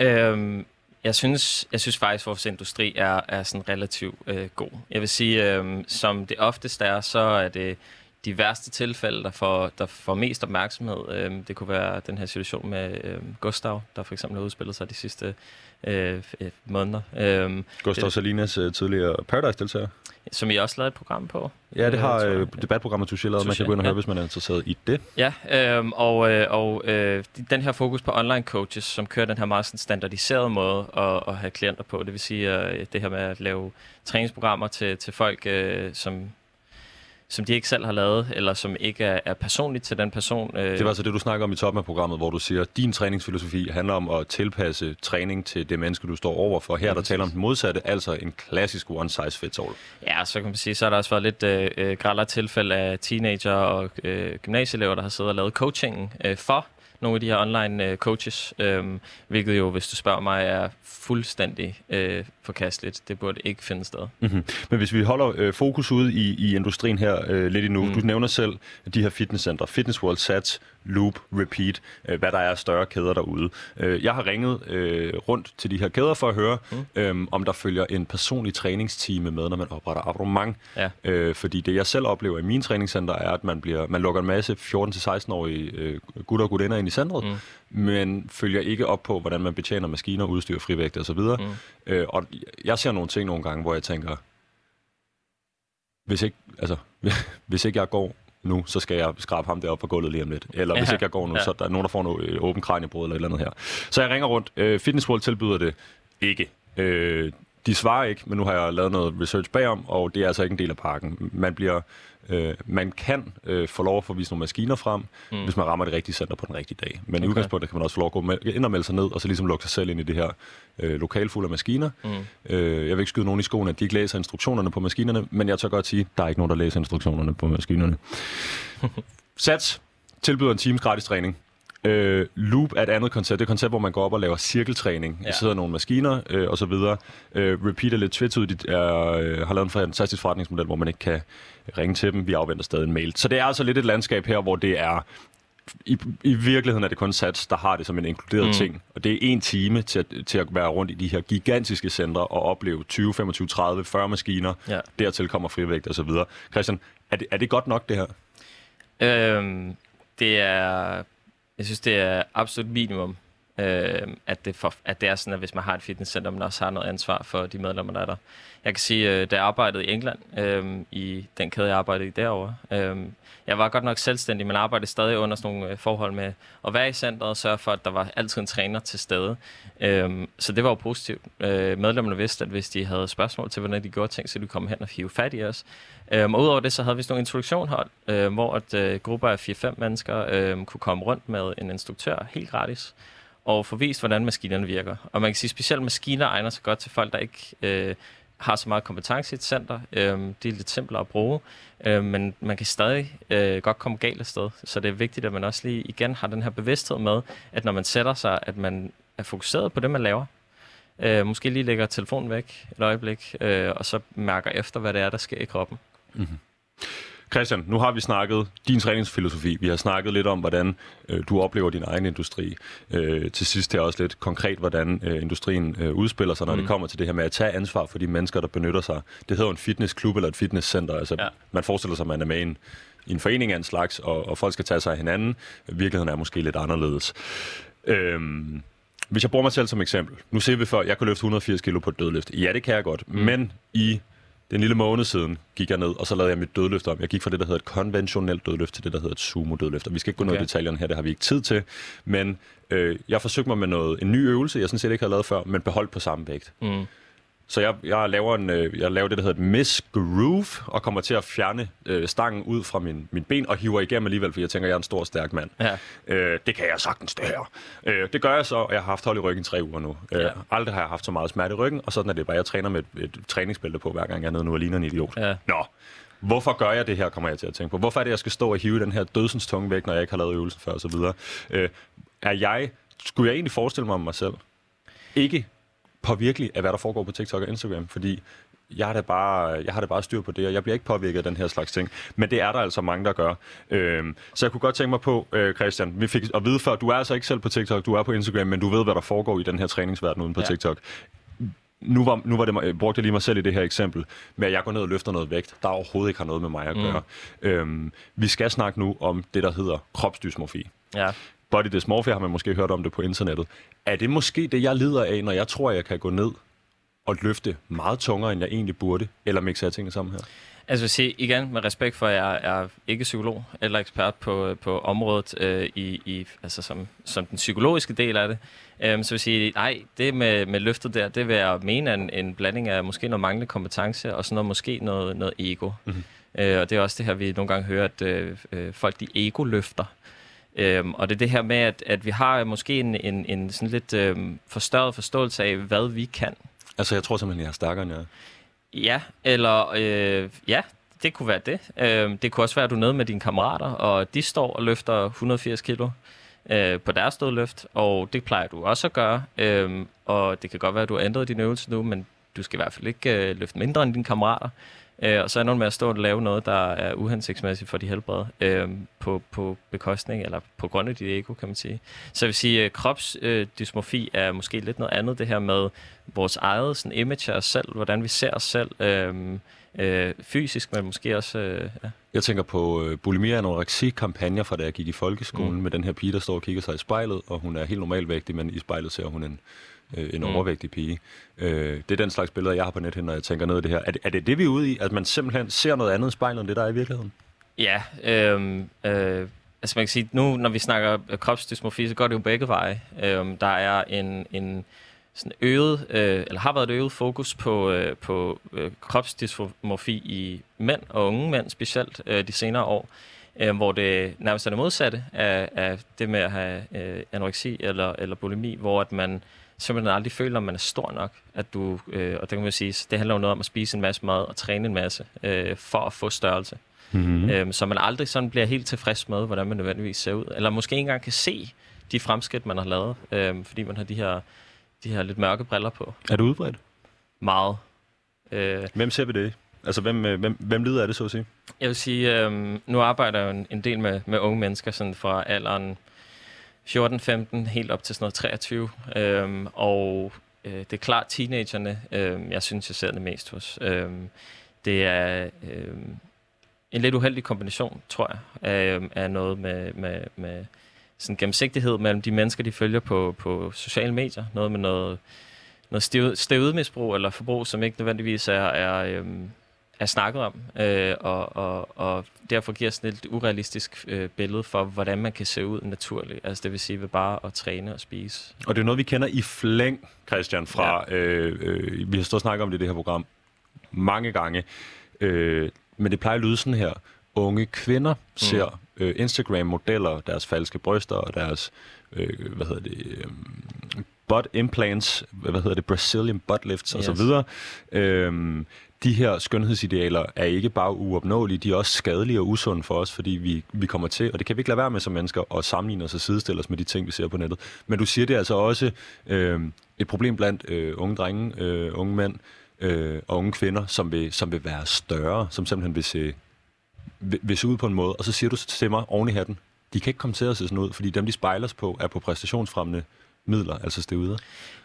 Øhm, jeg synes, jeg synes faktisk, at vores industri er, er sådan relativt øh, god. Jeg vil sige, øh, som det oftest er, så er det de værste tilfælde, der får, der får mest opmærksomhed. Øh, det kunne være den her situation med øh, Gustav, der for eksempel har udspillet sig de sidste øh, måneder. Øh, Gustav det, Salinas øh, tidligere Paradise-deltager. Som I også lavede et program på. Ja, det har øh, debatprogrammet Touché lavet. Man kan gå ind og høre, ja. hvis man er interesseret i det. Ja, øh, og, øh, og øh, den her fokus på online coaches, som kører den her meget standardiserede måde at, at have klienter på. Det vil sige øh, det her med at lave træningsprogrammer til, til folk, øh, som som de ikke selv har lavet, eller som ikke er, er personligt til den person. Øh. Det var altså det, du snakker om i toppen af programmet, hvor du siger, at din træningsfilosofi handler om at tilpasse træning til det menneske, du står overfor. Her er der taler om den modsatte, altså en klassisk one size fits all. Ja, så kan man sige, så har der også været lidt øh, øh grælder tilfælde af teenager og øh, gymnasieelever, der har siddet og lavet coachingen øh, for nogle af de her online øh, coaches, øh, hvilket jo, hvis du spørger mig, er fuldstændig øh, forkasteligt. Det burde ikke finde sted. Mm-hmm. Men hvis vi holder øh, fokus ud i, i industrien her øh, lidt endnu. Mm. Du nævner selv de her fitnesscentre. Fitness World, Sats, Loop, Repeat, øh, hvad der er større kæder derude. Øh, jeg har ringet øh, rundt til de her kæder for at høre, mm. øh, om der følger en personlig træningstime med, når man opretter abonnement. Ja. Øh, fordi det, jeg selv oplever i mine træningscenter, er, at man, bliver, man lukker en masse 14-16-årige øh, gutter og gutinder ind i centret, mm. men følger ikke op på, hvordan man betjener maskiner, udstyr, frivægt osv. Mm. Øh, og jeg ser nogle ting nogle gange, hvor jeg tænker, hvis ikke, altså, hvis ikke jeg går nu, så skal jeg skrabe ham deroppe på gulvet lige om lidt. Eller ja, hvis ikke jeg går nu, ja. så er der nogen, der får noget øh, åben kraniebrud eller et eller andet her. Så jeg ringer rundt. Øh, Fitness World tilbyder det ikke. Øh, de svarer ikke, men nu har jeg lavet noget research bagom, og det er altså ikke en del af pakken. Man bliver Øh, man kan øh, få lov at få vist nogle maskiner frem, mm. hvis man rammer det rigtige center på den rigtige dag. Men okay. i udgangspunktet kan man også få lov at gå med, ind og melde sig ned, og så ligesom lukke sig selv ind i det her øh, lokal fuld af maskiner. Mm. Øh, jeg vil ikke skyde nogen i skoene, at de ikke læser instruktionerne på maskinerne, men jeg tør godt sige, at der er ikke nogen, der læser instruktionerne på maskinerne. Sats tilbyder en times gratis træning. Øh, loop er et andet koncept. Det er et koncept, hvor man går op og laver cirkeltræning. Ja. Der sidder nogle maskiner øh, og så videre. Øh, Repeat er lidt tvetydigt. Er, øh, har lavet en fantastisk forretningsmodel, hvor man ikke kan ringe til dem. Vi afventer stadig en mail. Så det er altså lidt et landskab her, hvor det er i, i virkeligheden er det kun Sats, der har det som en inkluderet mm. ting. Og det er en time til at, til at være rundt i de her gigantiske centre og opleve 20, 25, 30, 40 maskiner. Ja. Dertil kommer frivægt og så videre. Christian, er det, er det godt nok det her? Øhm, det er, jeg synes, det er absolut minimum, øh, at, det for, at det er sådan, at hvis man har et fitnesscenter, man også har noget ansvar for de medlemmer, der er der. Jeg kan sige, øh, da jeg arbejdede i England, øh, i den kæde, jeg arbejdede i derovre, øh, jeg var godt nok selvstændig, men arbejdede stadig under sådan nogle øh, forhold med at være i centret og sørge for, at der var altid en træner til stede. Øh, så det var jo positivt. Øh, medlemmerne vidste, at hvis de havde spørgsmål til, hvordan de gjorde ting, så de komme hen og hive fat i os. Øh, og udover det, så havde vi sådan nogle introduktionhold, øh, hvor at, øh, grupper af 4-5 mennesker øh, kunne komme rundt med en instruktør helt gratis og få vist, hvordan maskinerne virker. Og man kan sige, specielt maskiner egner sig godt til folk, der ikke øh, har så meget kompetence i et center. Øh, det er lidt simplere at bruge, øh, men man kan stadig øh, godt komme galt af sted. Så det er vigtigt, at man også lige igen har den her bevidsthed med, at når man sætter sig, at man er fokuseret på det, man laver. Øh, måske lige lægger telefonen væk et øjeblik, øh, og så mærker efter, hvad det er, der sker i kroppen. Mm-hmm. Christian, nu har vi snakket din træningsfilosofi. Vi har snakket lidt om, hvordan øh, du oplever din egen industri. Øh, til sidst er også lidt konkret, hvordan øh, industrien øh, udspiller sig, når mm. det kommer til det her med at tage ansvar for de mennesker, der benytter sig. Det hedder en fitnessklub eller et fitnesscenter. Altså, ja. Man forestiller sig, at man er med i en, i en forening af en slags, og, og folk skal tage sig af hinanden. Virkeligheden er måske lidt anderledes. Øh, hvis jeg bruger mig selv som eksempel. Nu ser vi før, jeg kan løfte 180 kilo på et dødløft. Ja, det kan jeg godt. Mm. Men i den lille måned siden gik jeg ned, og så lavede jeg mit dødløft om. Jeg gik fra det, der hedder et konventionelt dødløft, til det, der hedder et sumo-dødløft. Og vi skal ikke gå okay. ned i detaljerne her, det har vi ikke tid til. Men øh, jeg forsøgte mig med noget, en ny øvelse, jeg sådan set ikke havde lavet før, men beholdt på samme vægt. Mm. Så jeg, jeg, laver en, øh, jeg laver det, der hedder et miss groove, og kommer til at fjerne øh, stangen ud fra min, min ben, og hiver igennem alligevel, fordi jeg tænker, jeg er en stor, stærk mand. Ja. Øh, det kan jeg sagtens, det her. Øh, det gør jeg så, og jeg har haft hold i ryggen i tre uger nu. Øh, ja. Aldrig har jeg haft så meget smerte i ryggen, og sådan er det bare. Jeg træner med et, et træningsbælte på, hver gang jeg er nede nu og ligner en idiot. Ja. Nå, Hvorfor gør jeg det her, kommer jeg til at tænke på. Hvorfor er det, jeg skal stå og hive den her dødsens tunge væk, når jeg ikke har lavet øvelsen før, og så videre. Øh, er jeg, skulle jeg egentlig forestille mig om mig selv, ikke påvirkelig af, hvad der foregår på TikTok og Instagram, fordi jeg har, da bare, jeg har da bare styr på det, og jeg bliver ikke påvirket af den her slags ting. Men det er der altså mange, der gør. Øhm, så jeg kunne godt tænke mig på, øh, Christian, vi fik at vide før, du er altså ikke selv på TikTok, du er på Instagram, men du ved, hvad der foregår i den her træningsverden uden på ja. TikTok. Nu var, nu var det, brugte jeg lige mig selv i det her eksempel, med at jeg går ned og løfter noget vægt, der overhovedet ikke har noget med mig at mm. gøre. Mm. Øhm, vi skal snakke nu om det, der hedder kropsdysmorfi. Ja body dysmorphia har man måske hørt om det på internettet. Er det måske det, jeg lider af, når jeg tror, jeg kan gå ned og løfte meget tungere, end jeg egentlig burde? Eller mixer jeg tingene sammen her? Altså sige igen med respekt for, at jeg er ikke psykolog eller ekspert på, på området øh, i, i, altså som, som den psykologiske del af det. Øhm, så vil sige, nej, det med, med løftet der, det vil jeg mene en, en blanding af måske noget manglende kompetence og sådan noget, måske noget, noget ego. Mm-hmm. Øh, og det er også det her, vi nogle gange hører, at øh, øh folk de ego-løfter. Øhm, og det er det her med, at, at vi har måske en, en, en sådan lidt øhm, forstørret forståelse af, hvad vi kan. Altså, jeg tror simpelthen, jeg er stærkere end jeg Ja, eller øh, ja, det kunne være det. Øh, det kunne også være, at du er nede med dine kammerater, og de står og løfter 180 kilo øh, på deres stødløft, og det plejer du også at gøre. Øh, og det kan godt være, at du har ændret din øvelse nu, men du skal i hvert fald ikke øh, løfte mindre end dine kammerater. Øh, og så er nogen med at stå og lave noget, der er uhensigtsmæssigt for de helbred øh, på, på bekostning, eller på grund af dit ego, kan man sige. Så jeg vil sige, at øh, kropsdysmorfi øh, er måske lidt noget andet, det her med vores eget sådan, image af os selv, hvordan vi ser os selv øh, øh, fysisk, men måske også... Øh, ja. Jeg tænker på øh, bulimi og anoreksi-kampagner fra da jeg gik i folkeskolen, mm. med den her pige, der står og kigger sig i spejlet, og hun er helt normalvægtig, men i spejlet ser hun en øh, en mm. overvægtig pige. Øh, det er den slags billeder, jeg har på nettet, når jeg tænker noget af det her. Er det, er det det, vi er ude i? At man simpelthen ser noget andet i spejlet, end det, der er i virkeligheden? Ja, øh, øh, altså man kan sige, nu når vi snakker kropsdysmorfi, så går det jo begge veje. Øh, der er en, en sådan øget, øh, eller har været et øget fokus på, øh, på øh, kropsdysmorfi i mænd og unge mænd specielt øh, de senere år, øh, hvor det nærmest er det modsatte af, af det med at have øh, anoreksi eller, eller bulimi, hvor at man simpelthen aldrig føler, at man er stor nok. At du, øh, og det kan man sige, det handler jo noget om at spise en masse mad og træne en masse øh, for at få størrelse. Mm-hmm. Øhm, så man aldrig sådan bliver helt tilfreds med, hvordan man nødvendigvis ser ud. Eller måske ikke engang kan se de fremskridt, man har lavet, øh, fordi man har de her, de her lidt mørke briller på. Er du udbredt? Meget. Øh, hvem ser vi det Altså, hvem, øh, hvem, hvem lider af det, så at sige? Jeg vil sige, øh, nu arbejder jeg jo en, en del med, med unge mennesker, sådan fra alderen 14-15, helt op til sådan noget 23. Øhm, og øh, det er klart teenagerne, øh, jeg synes, jeg ser det mest hos. Øh, det er... Øh, en lidt uheldig kombination, tror jeg, af, af noget med, med, med sådan gennemsigtighed mellem de mennesker, de følger på, på sociale medier. Noget med noget, noget stevedmisbrug eller forbrug, som ikke nødvendigvis er, er, øhm, er snakket om, øh, og, og, og derfor giver sådan et urealistisk øh, billede for, hvordan man kan se ud naturligt. Altså det vil sige ved bare at træne og spise. Og det er noget, vi kender i flæng, Christian, fra... Ja. Øh, øh, vi har stået og snakket om det i det her program mange gange. Øh, men det plejer at lyde sådan her. Unge kvinder mm. ser øh, Instagram-modeller, deres falske bryster og deres, øh, hvad hedder det, øh, butt implants, hvad hedder det, Brazilian butt lifts yes. osv. Øh, de her skønhedsidealer er ikke bare uopnåelige, de er også skadelige og usunde for os, fordi vi, vi kommer til, og det kan vi ikke lade være med som mennesker, at sammenligne os og sidestille os med de ting, vi ser på nettet. Men du siger, det er altså også øh, et problem blandt øh, unge drenge, øh, unge mænd øh, og unge kvinder, som vil, som vil være større, som simpelthen vil se, vil, vil se ud på en måde. Og så siger du til mig oven i hatten, de kan ikke komme til at se sådan ud, fordi dem, de spejler os på, er på præstationsfremmende midler, altså steroider?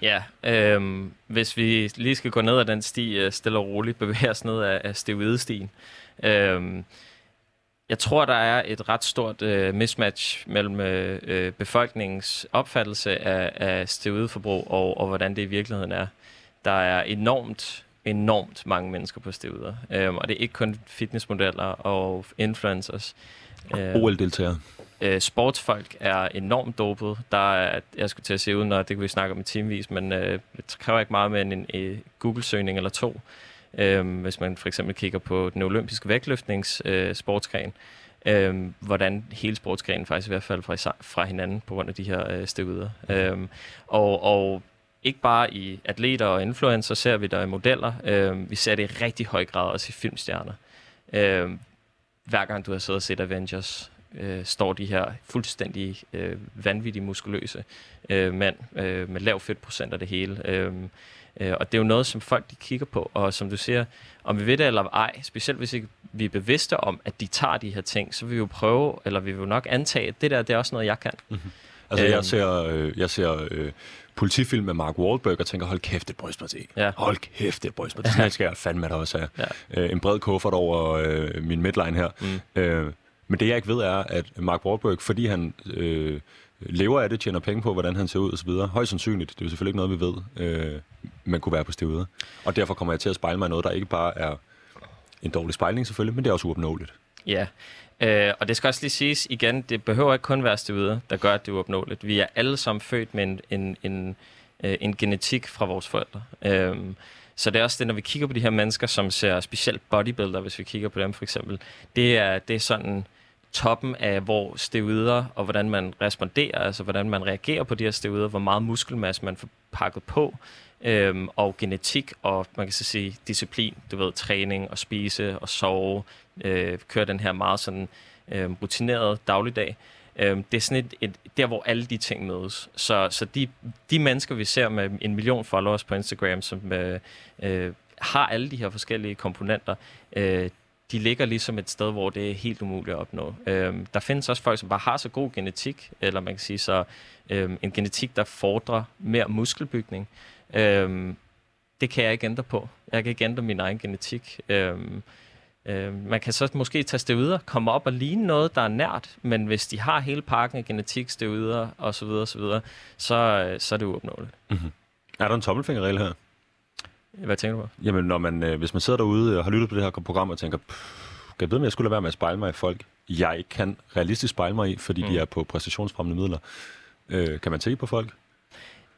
Ja, øh, hvis vi lige skal gå ned ad den sti, øh, stille og roligt bevæge os ned af, af steroidestien. Øh, jeg tror, der er et ret stort øh, mismatch mellem øh, øh, befolkningens opfattelse af, af steroidforbrug og, og hvordan det i virkeligheden er. Der er enormt, enormt mange mennesker på steroider, øh, og det er ikke kun fitnessmodeller og influencers. Øh, OL-deltagere øh, sportsfolk er enormt dopet. Der er, jeg skulle til at se ud, når det kan vi snakke om i timevis, men øh, det kræver ikke meget med en, en, en Google-søgning eller to. Øh, hvis man for eksempel kigger på den olympiske vægtløftnings øh, sportsgren, øh, hvordan hele sportsgrenen faktisk i hvert fald fra, fra hinanden på grund af de her øh, steguder. Øh, og, og ikke bare i atleter og influencer ser vi der i modeller, øh, vi ser det i rigtig høj grad også i filmstjerner. Øh, hver gang du har siddet og set Avengers, øh, står de her fuldstændig øh, vanvittigt muskuløse øh, mænd øh, med lav fedtprocent af det hele. Øh, øh, og det er jo noget, som folk de kigger på, og som du siger, om vi ved det eller ej, specielt hvis ikke vi er bevidste om, at de tager de her ting, så vil vi jo prøve, eller vi vil jo nok antage, at det der, det er også noget, jeg kan. Mm-hmm. Altså, jeg øhm. ser, øh, jeg ser øh, politifilm med Mark Wahlberg og tænker, hold kæft, det brystparti. Ja. Hold kæft, det brystparti. Det skal jeg fandme da også have. Ja. Øh, en bred kuffert over øh, min midline her. Mm. Øh, men det jeg ikke ved er, at Mark Wahlberg, fordi han øh, lever af det, tjener penge på, hvordan han ser ud osv., højst sandsynligt, det er jo selvfølgelig ikke noget, vi ved, øh, man kunne være på stedet. Og derfor kommer jeg til at spejle mig i noget, der ikke bare er en dårlig spejling selvfølgelig, men det er også uopnåeligt. Ja, øh, og det skal også lige siges igen, det behøver ikke kun være stedet, der gør, at det er uopnåeligt. Vi er alle sammen født med en, en, en, øh, en genetik fra vores forældre. Øh, så det er også det, når vi kigger på de her mennesker, som ser specielt bodybuilder, hvis vi kigger på dem for eksempel, det er, det er sådan toppen af, hvor steroider og hvordan man responderer, altså hvordan man reagerer på de her steroider, hvor meget muskelmasse man får pakket på, øhm, og genetik og man kan så sige disciplin, du ved, træning og spise og sove, øh, køre den her meget sådan øh, rutineret dagligdag. Øh, det er sådan et, et, der, hvor alle de ting mødes. Så, så de, de mennesker, vi ser med en million followers på Instagram, som øh, øh, har alle de her forskellige komponenter, øh, de ligger ligesom et sted, hvor det er helt umuligt at opnå. Øhm, der findes også folk, som bare har så god genetik, eller man kan sige så øhm, en genetik, der fordrer mere muskelbygning. Øhm, det kan jeg ikke ændre på. Jeg kan ikke ændre min egen genetik. Øhm, øhm, man kan så måske tage steroider, komme op og ligne noget, der er nært, men hvis de har hele pakken af genetik, steroider osv., osv., så, så er det uopnåeligt. Mm-hmm. Er der en tommelfingerregel her? Hvad tænker du på? Jamen, når man, øh, hvis man sidder derude og har lyttet på det her program og tænker, kan jeg vide, om jeg skulle lade være med at spejle mig i folk, jeg ikke kan realistisk spejle mig i, fordi mm. de er på præstationsfremmende midler. Øh, kan man se på folk?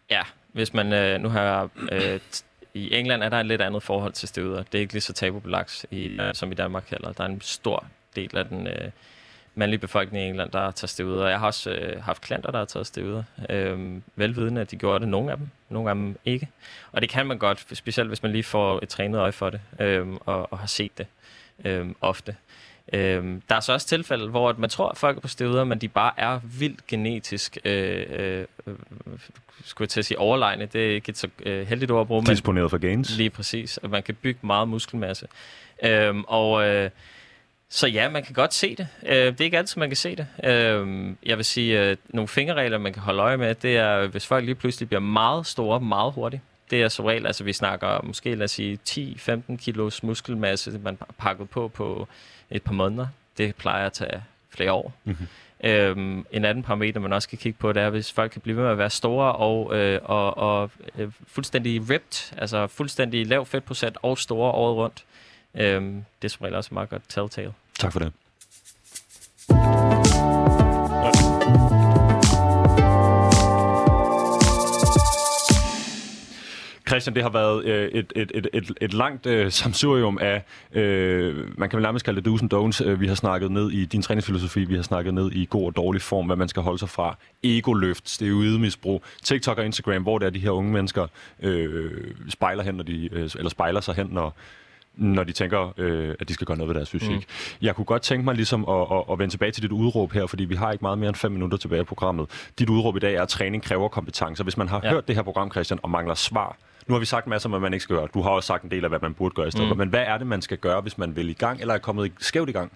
Ja, hvis man øh, nu har... Øh, I England er der et lidt andet forhold til støder. Det er ikke lige så tabubelagt i, øh, som i Danmark heller. Der er en stor del af den... Øh, mandlige befolkning i England, der tager steroider. Jeg har også øh, haft klienter, der har taget steroider. Øh, velvidende, at de gjorde det. Nogle af dem, nogle af dem ikke. Og det kan man godt, specielt hvis man lige får et trænet øje for det, øh, og, og har set det øh, ofte. Øh, der er så også tilfælde, hvor man tror, at folk er på steroider, men de bare er vildt genetisk, øh, øh, skulle jeg til at sige overlegne, det er ikke et så øh, heldigt ord at bruge. Disponeret for gains. Lige præcis, at man kan bygge meget muskelmasse. Øh, og... Øh, så ja, man kan godt se det. Øh, det er ikke altid, man kan se det. Øh, jeg vil sige, øh, nogle fingerregler, man kan holde øje med, det er, hvis folk lige pludselig bliver meget store, meget hurtigt. Det er som regel, altså vi snakker måske, lad os sige, 10-15 kilos muskelmasse, man har pakket på på et par måneder. Det plejer at tage flere år. Mm-hmm. Øhm, en anden parameter, man også kan kigge på, det er, hvis folk kan blive ved med at være store og, øh, og, og øh, fuldstændig ripped, altså fuldstændig lav fedtprocent og store året rundt. Øhm, det er som regel også meget godt telltale. Tak for det. Christian, det har været øh, et, et, et, et, et langt øh, samsurium af, øh, man kan vel nærmest kalde det do's and don'ts. Øh, vi har snakket ned i din træningsfilosofi, vi har snakket ned i god og dårlig form, hvad man skal holde sig fra. Ego-løft, steroidemisbrug, TikTok og Instagram, hvor det er de her unge mennesker øh, spejler hen, når de, øh, eller spejler sig hen, når, når de tænker, øh, at de skal gøre noget ved deres fysik. Mm. Jeg kunne godt tænke mig ligesom at, at, at vende tilbage til dit udråb her, fordi vi har ikke meget mere end fem minutter tilbage i programmet. Dit udråb i dag er, at træning kræver kompetencer. Hvis man har ja. hørt det her program, Christian, og mangler svar, nu har vi sagt masser om, hvad man ikke skal gøre. Du har også sagt en del af, hvad man burde gøre i stedet mm. Men hvad er det, man skal gøre, hvis man vil i gang, eller er kommet skævt i gang?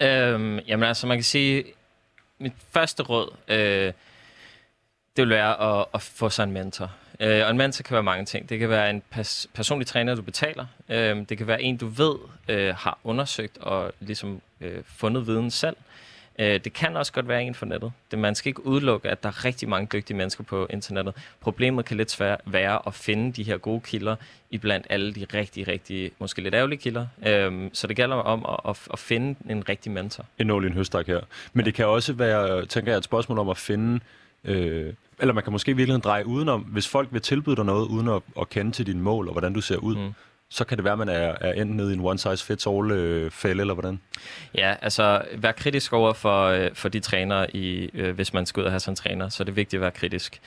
Øhm, jamen altså, man kan sige, mit første råd, øh, det vil være at, at få sig en mentor. Øh, og en mentor kan være mange ting. Det kan være en pers- personlig træner, du betaler. Øh, det kan være en, du ved øh, har undersøgt og ligesom øh, fundet viden selv. Øh, det kan også godt være en for nettet. Det, man skal ikke udelukke, at der er rigtig mange dygtige mennesker på internettet. Problemet kan lidt svært være at finde de her gode kilder i blandt alle de rigtig, rigtig, måske lidt ærgerlige kilder. Øhm, så det gælder om at, at, at finde en rigtig mentor. En nål i en høstak her. Men ja. det kan også være, tænker jeg, et spørgsmål om at finde... Øh, eller man kan måske virkelig dreje udenom, hvis folk vil tilbyde dig noget, uden at, at kende til dine mål og hvordan du ser ud, mm så kan det være, at man er, er enten nede i en one-size-fits-all-fælde, øh, eller hvordan? Ja, altså vær kritisk over for, øh, for de trænere, i, øh, hvis man skal ud og have sådan en træner, så er det vigtigt at være kritisk.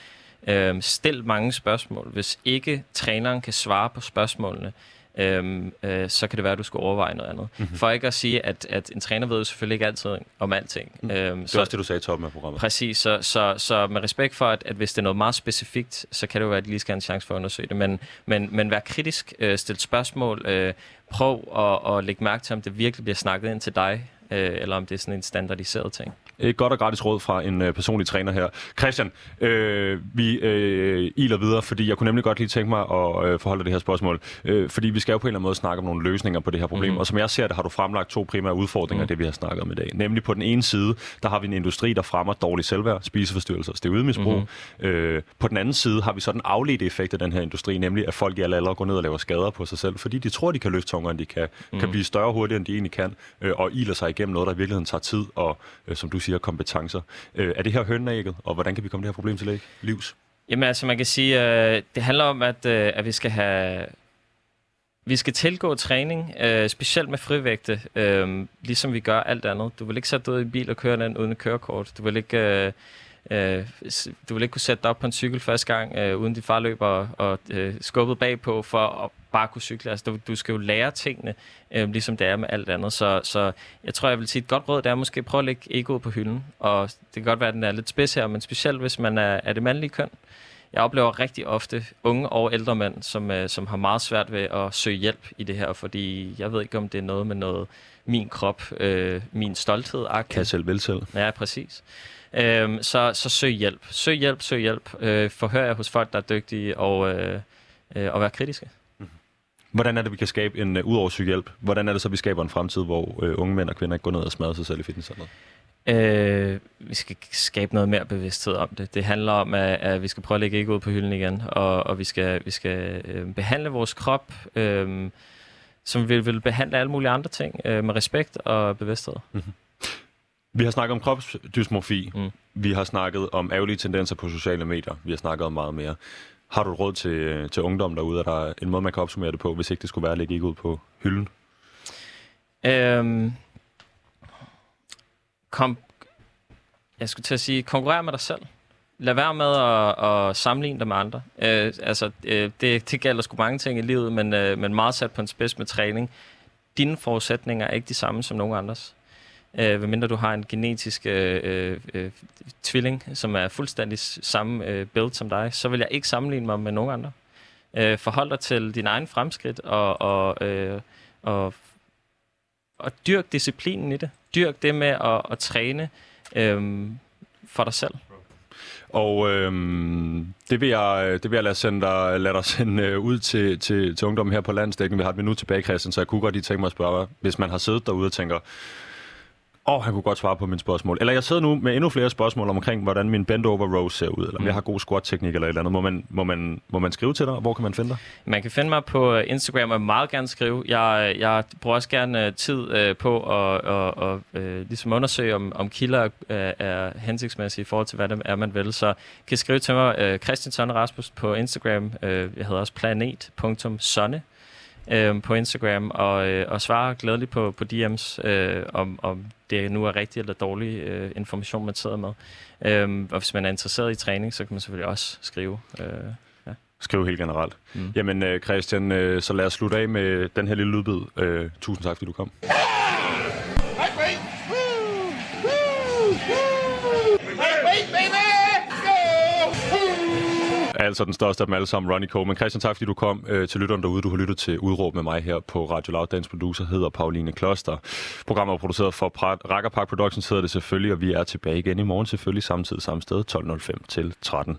Øh, stil mange spørgsmål. Hvis ikke træneren kan svare på spørgsmålene, øhm, øh, så kan det være, at du skal overveje noget andet. Mm-hmm. For ikke at sige, at, at en træner ved jo selvfølgelig ikke altid om alting. Mm. Øhm, det er så, også det, du sagde i toppen af programmet. Præcis, så, så, så med respekt for, at, at hvis det er noget meget specifikt, så kan det jo være, at de lige skal have en chance for at undersøge det. Men, men, men vær kritisk, øh, stil spørgsmål, øh, prøv at, at lægge mærke til, om det virkelig bliver snakket ind til dig, øh, eller om det er sådan en standardiseret ting. Et godt og gratis råd fra en øh, personlig træner her. Christian, øh, vi øh, iler videre, fordi jeg kunne nemlig godt lige tænke mig at øh, forholde det her spørgsmål. Øh, fordi vi skal jo på en eller anden måde snakke om nogle løsninger på det her problem. Mm. Og som jeg ser det, har du fremlagt to primære udfordringer, mm. det vi har snakket om i dag. Nemlig på den ene side, der har vi en industri, der fremmer dårlig selvværd, spiseforstyrrelser og steroidmisbrug. Mm. Øh, på den anden side har vi så den afledte effekt af den her industri, nemlig at folk i alle aldre går ned og laver skader på sig selv, fordi de tror, de kan løfte tungere, end de kan, mm. kan blive større hurtigere, end de egentlig kan, øh, og iler sig igennem noget, der i virkeligheden tager tid og, øh, som du siger, kompetencer. Øh, er det her hønægget, og hvordan kan vi komme det her problem til livs? Jamen altså, man kan sige, øh, det handler om, at, øh, at vi skal have vi skal tilgå træning, øh, specielt med frivægte, øh, ligesom vi gør alt andet. Du vil ikke sætte dig ud i bil og køre den uden et kørekort. Du vil ikke, øh, øh, du vil ikke kunne sætte dig op på en cykel første gang, øh, uden de far løber og øh, skubbet bagpå for at bare kunne cykle. Altså, du, du skal jo lære tingene, øh, ligesom det er med alt andet. Så, så jeg tror, jeg vil sige, et godt råd det er måske prøve at lægge egoet på hylden. Og det kan godt være, at den er lidt spids her, men specielt hvis man er, er det mandlige køn. Jeg oplever rigtig ofte unge og ældre mænd, som, øh, som har meget svært ved at søge hjælp i det her, fordi jeg ved ikke, om det er noget med noget min krop, øh, min stolthed. Kan selv vel selv. Ja, præcis. Øhm, så, så søg hjælp. Søg hjælp, søg hjælp. Øh, forhør jer hos folk, der er dygtige, og, øh, øh, og vær kritiske. Hvordan er det, vi kan skabe en, uh, udover psykehjælp, hvordan er det så, vi skaber en fremtid, hvor uh, unge mænd og kvinder ikke går ned og smadrer sig selv i fitnesscenteret? Øh, vi skal skabe noget mere bevidsthed om det. Det handler om, at, at vi skal prøve at lægge ikke ud på hylden igen, og, og vi skal, vi skal øh, behandle vores krop, øh, som vi vil behandle alle mulige andre ting, øh, med respekt og bevidsthed. Mm-hmm. Vi har snakket om kropsdysmorfi. Mm. Vi har snakket om ærgerlige tendenser på sociale medier. Vi har snakket om meget mere. Har du et råd til, til ungdom derude? Er der en måde, man kan opsummere det på, hvis ikke det skulle være at lægge ikke ud på hylden? Øhm, kom, jeg skulle til at sige, konkurrere med dig selv. Lad være med at, at sammenligne dig med andre. Øh, altså, øh, det, det gælder sgu mange ting i livet, men, øh, men meget sat på en spids med træning. Dine forudsætninger er ikke de samme som nogen andres øh, medmindre du har en genetisk øh, øh, øh tvilling, som er fuldstændig samme øh, build som dig, så vil jeg ikke sammenligne mig med nogen andre. Øh, forhold dig til din egen fremskridt og, og, øh, og, og dyrk disciplinen i det. Dyrk det med at, at træne øh, for dig selv. Og øhm, det, vil jeg, det vil jeg lade, sende dig, lade dig sende øh, ud til, til, til ungdommen her på landsdækken. Vi har et minut tilbage, Christian, så jeg kunne godt lige tænke mig at spørge, hvis man har siddet derude og tænker, åh, oh, han kunne godt svare på mine spørgsmål. Eller jeg sidder nu med endnu flere spørgsmål omkring, hvordan min bend over row ser ud, eller om mm. jeg har god squat-teknik eller et eller andet. Må man, må, man, må man skrive til dig? Hvor kan man finde dig? Man kan finde mig på øh, Instagram, og meget gerne skrive. Jeg, jeg bruger også gerne øh, tid øh, på at og, og, øh, ligesom undersøge, om, om kilder øh, er hensigtsmæssige i forhold til, hvad det er, man vil. Så kan skrive til mig, øh, Christian Sonne Rasmus på Instagram. Øh, jeg hedder også planet.sonne øh, på Instagram, og, øh, og svare glædeligt på, på DM's, øh, om, om det nu er rigtig eller dårlig øh, information, man sidder med. Øh, og hvis man er interesseret i træning, så kan man selvfølgelig også skrive. Øh, ja. Skriv helt generelt. Mm. Jamen øh, Christian, øh, så lad os slutte af med den her lille lydbid. Øh, tusind tak, fordi du kom. Altså den største af dem alle sammen, Ronnie Coleman. Christian, tak fordi du kom øh, til lytteren derude. Du har lyttet til Udråb med mig her på Radio Loud. Dagens producer hedder Pauline Kloster. Programmet er produceret for pra- Racker Park Productions hedder det selvfølgelig, og vi er tilbage igen i morgen selvfølgelig samtidig samme sted, 12.05 til 13.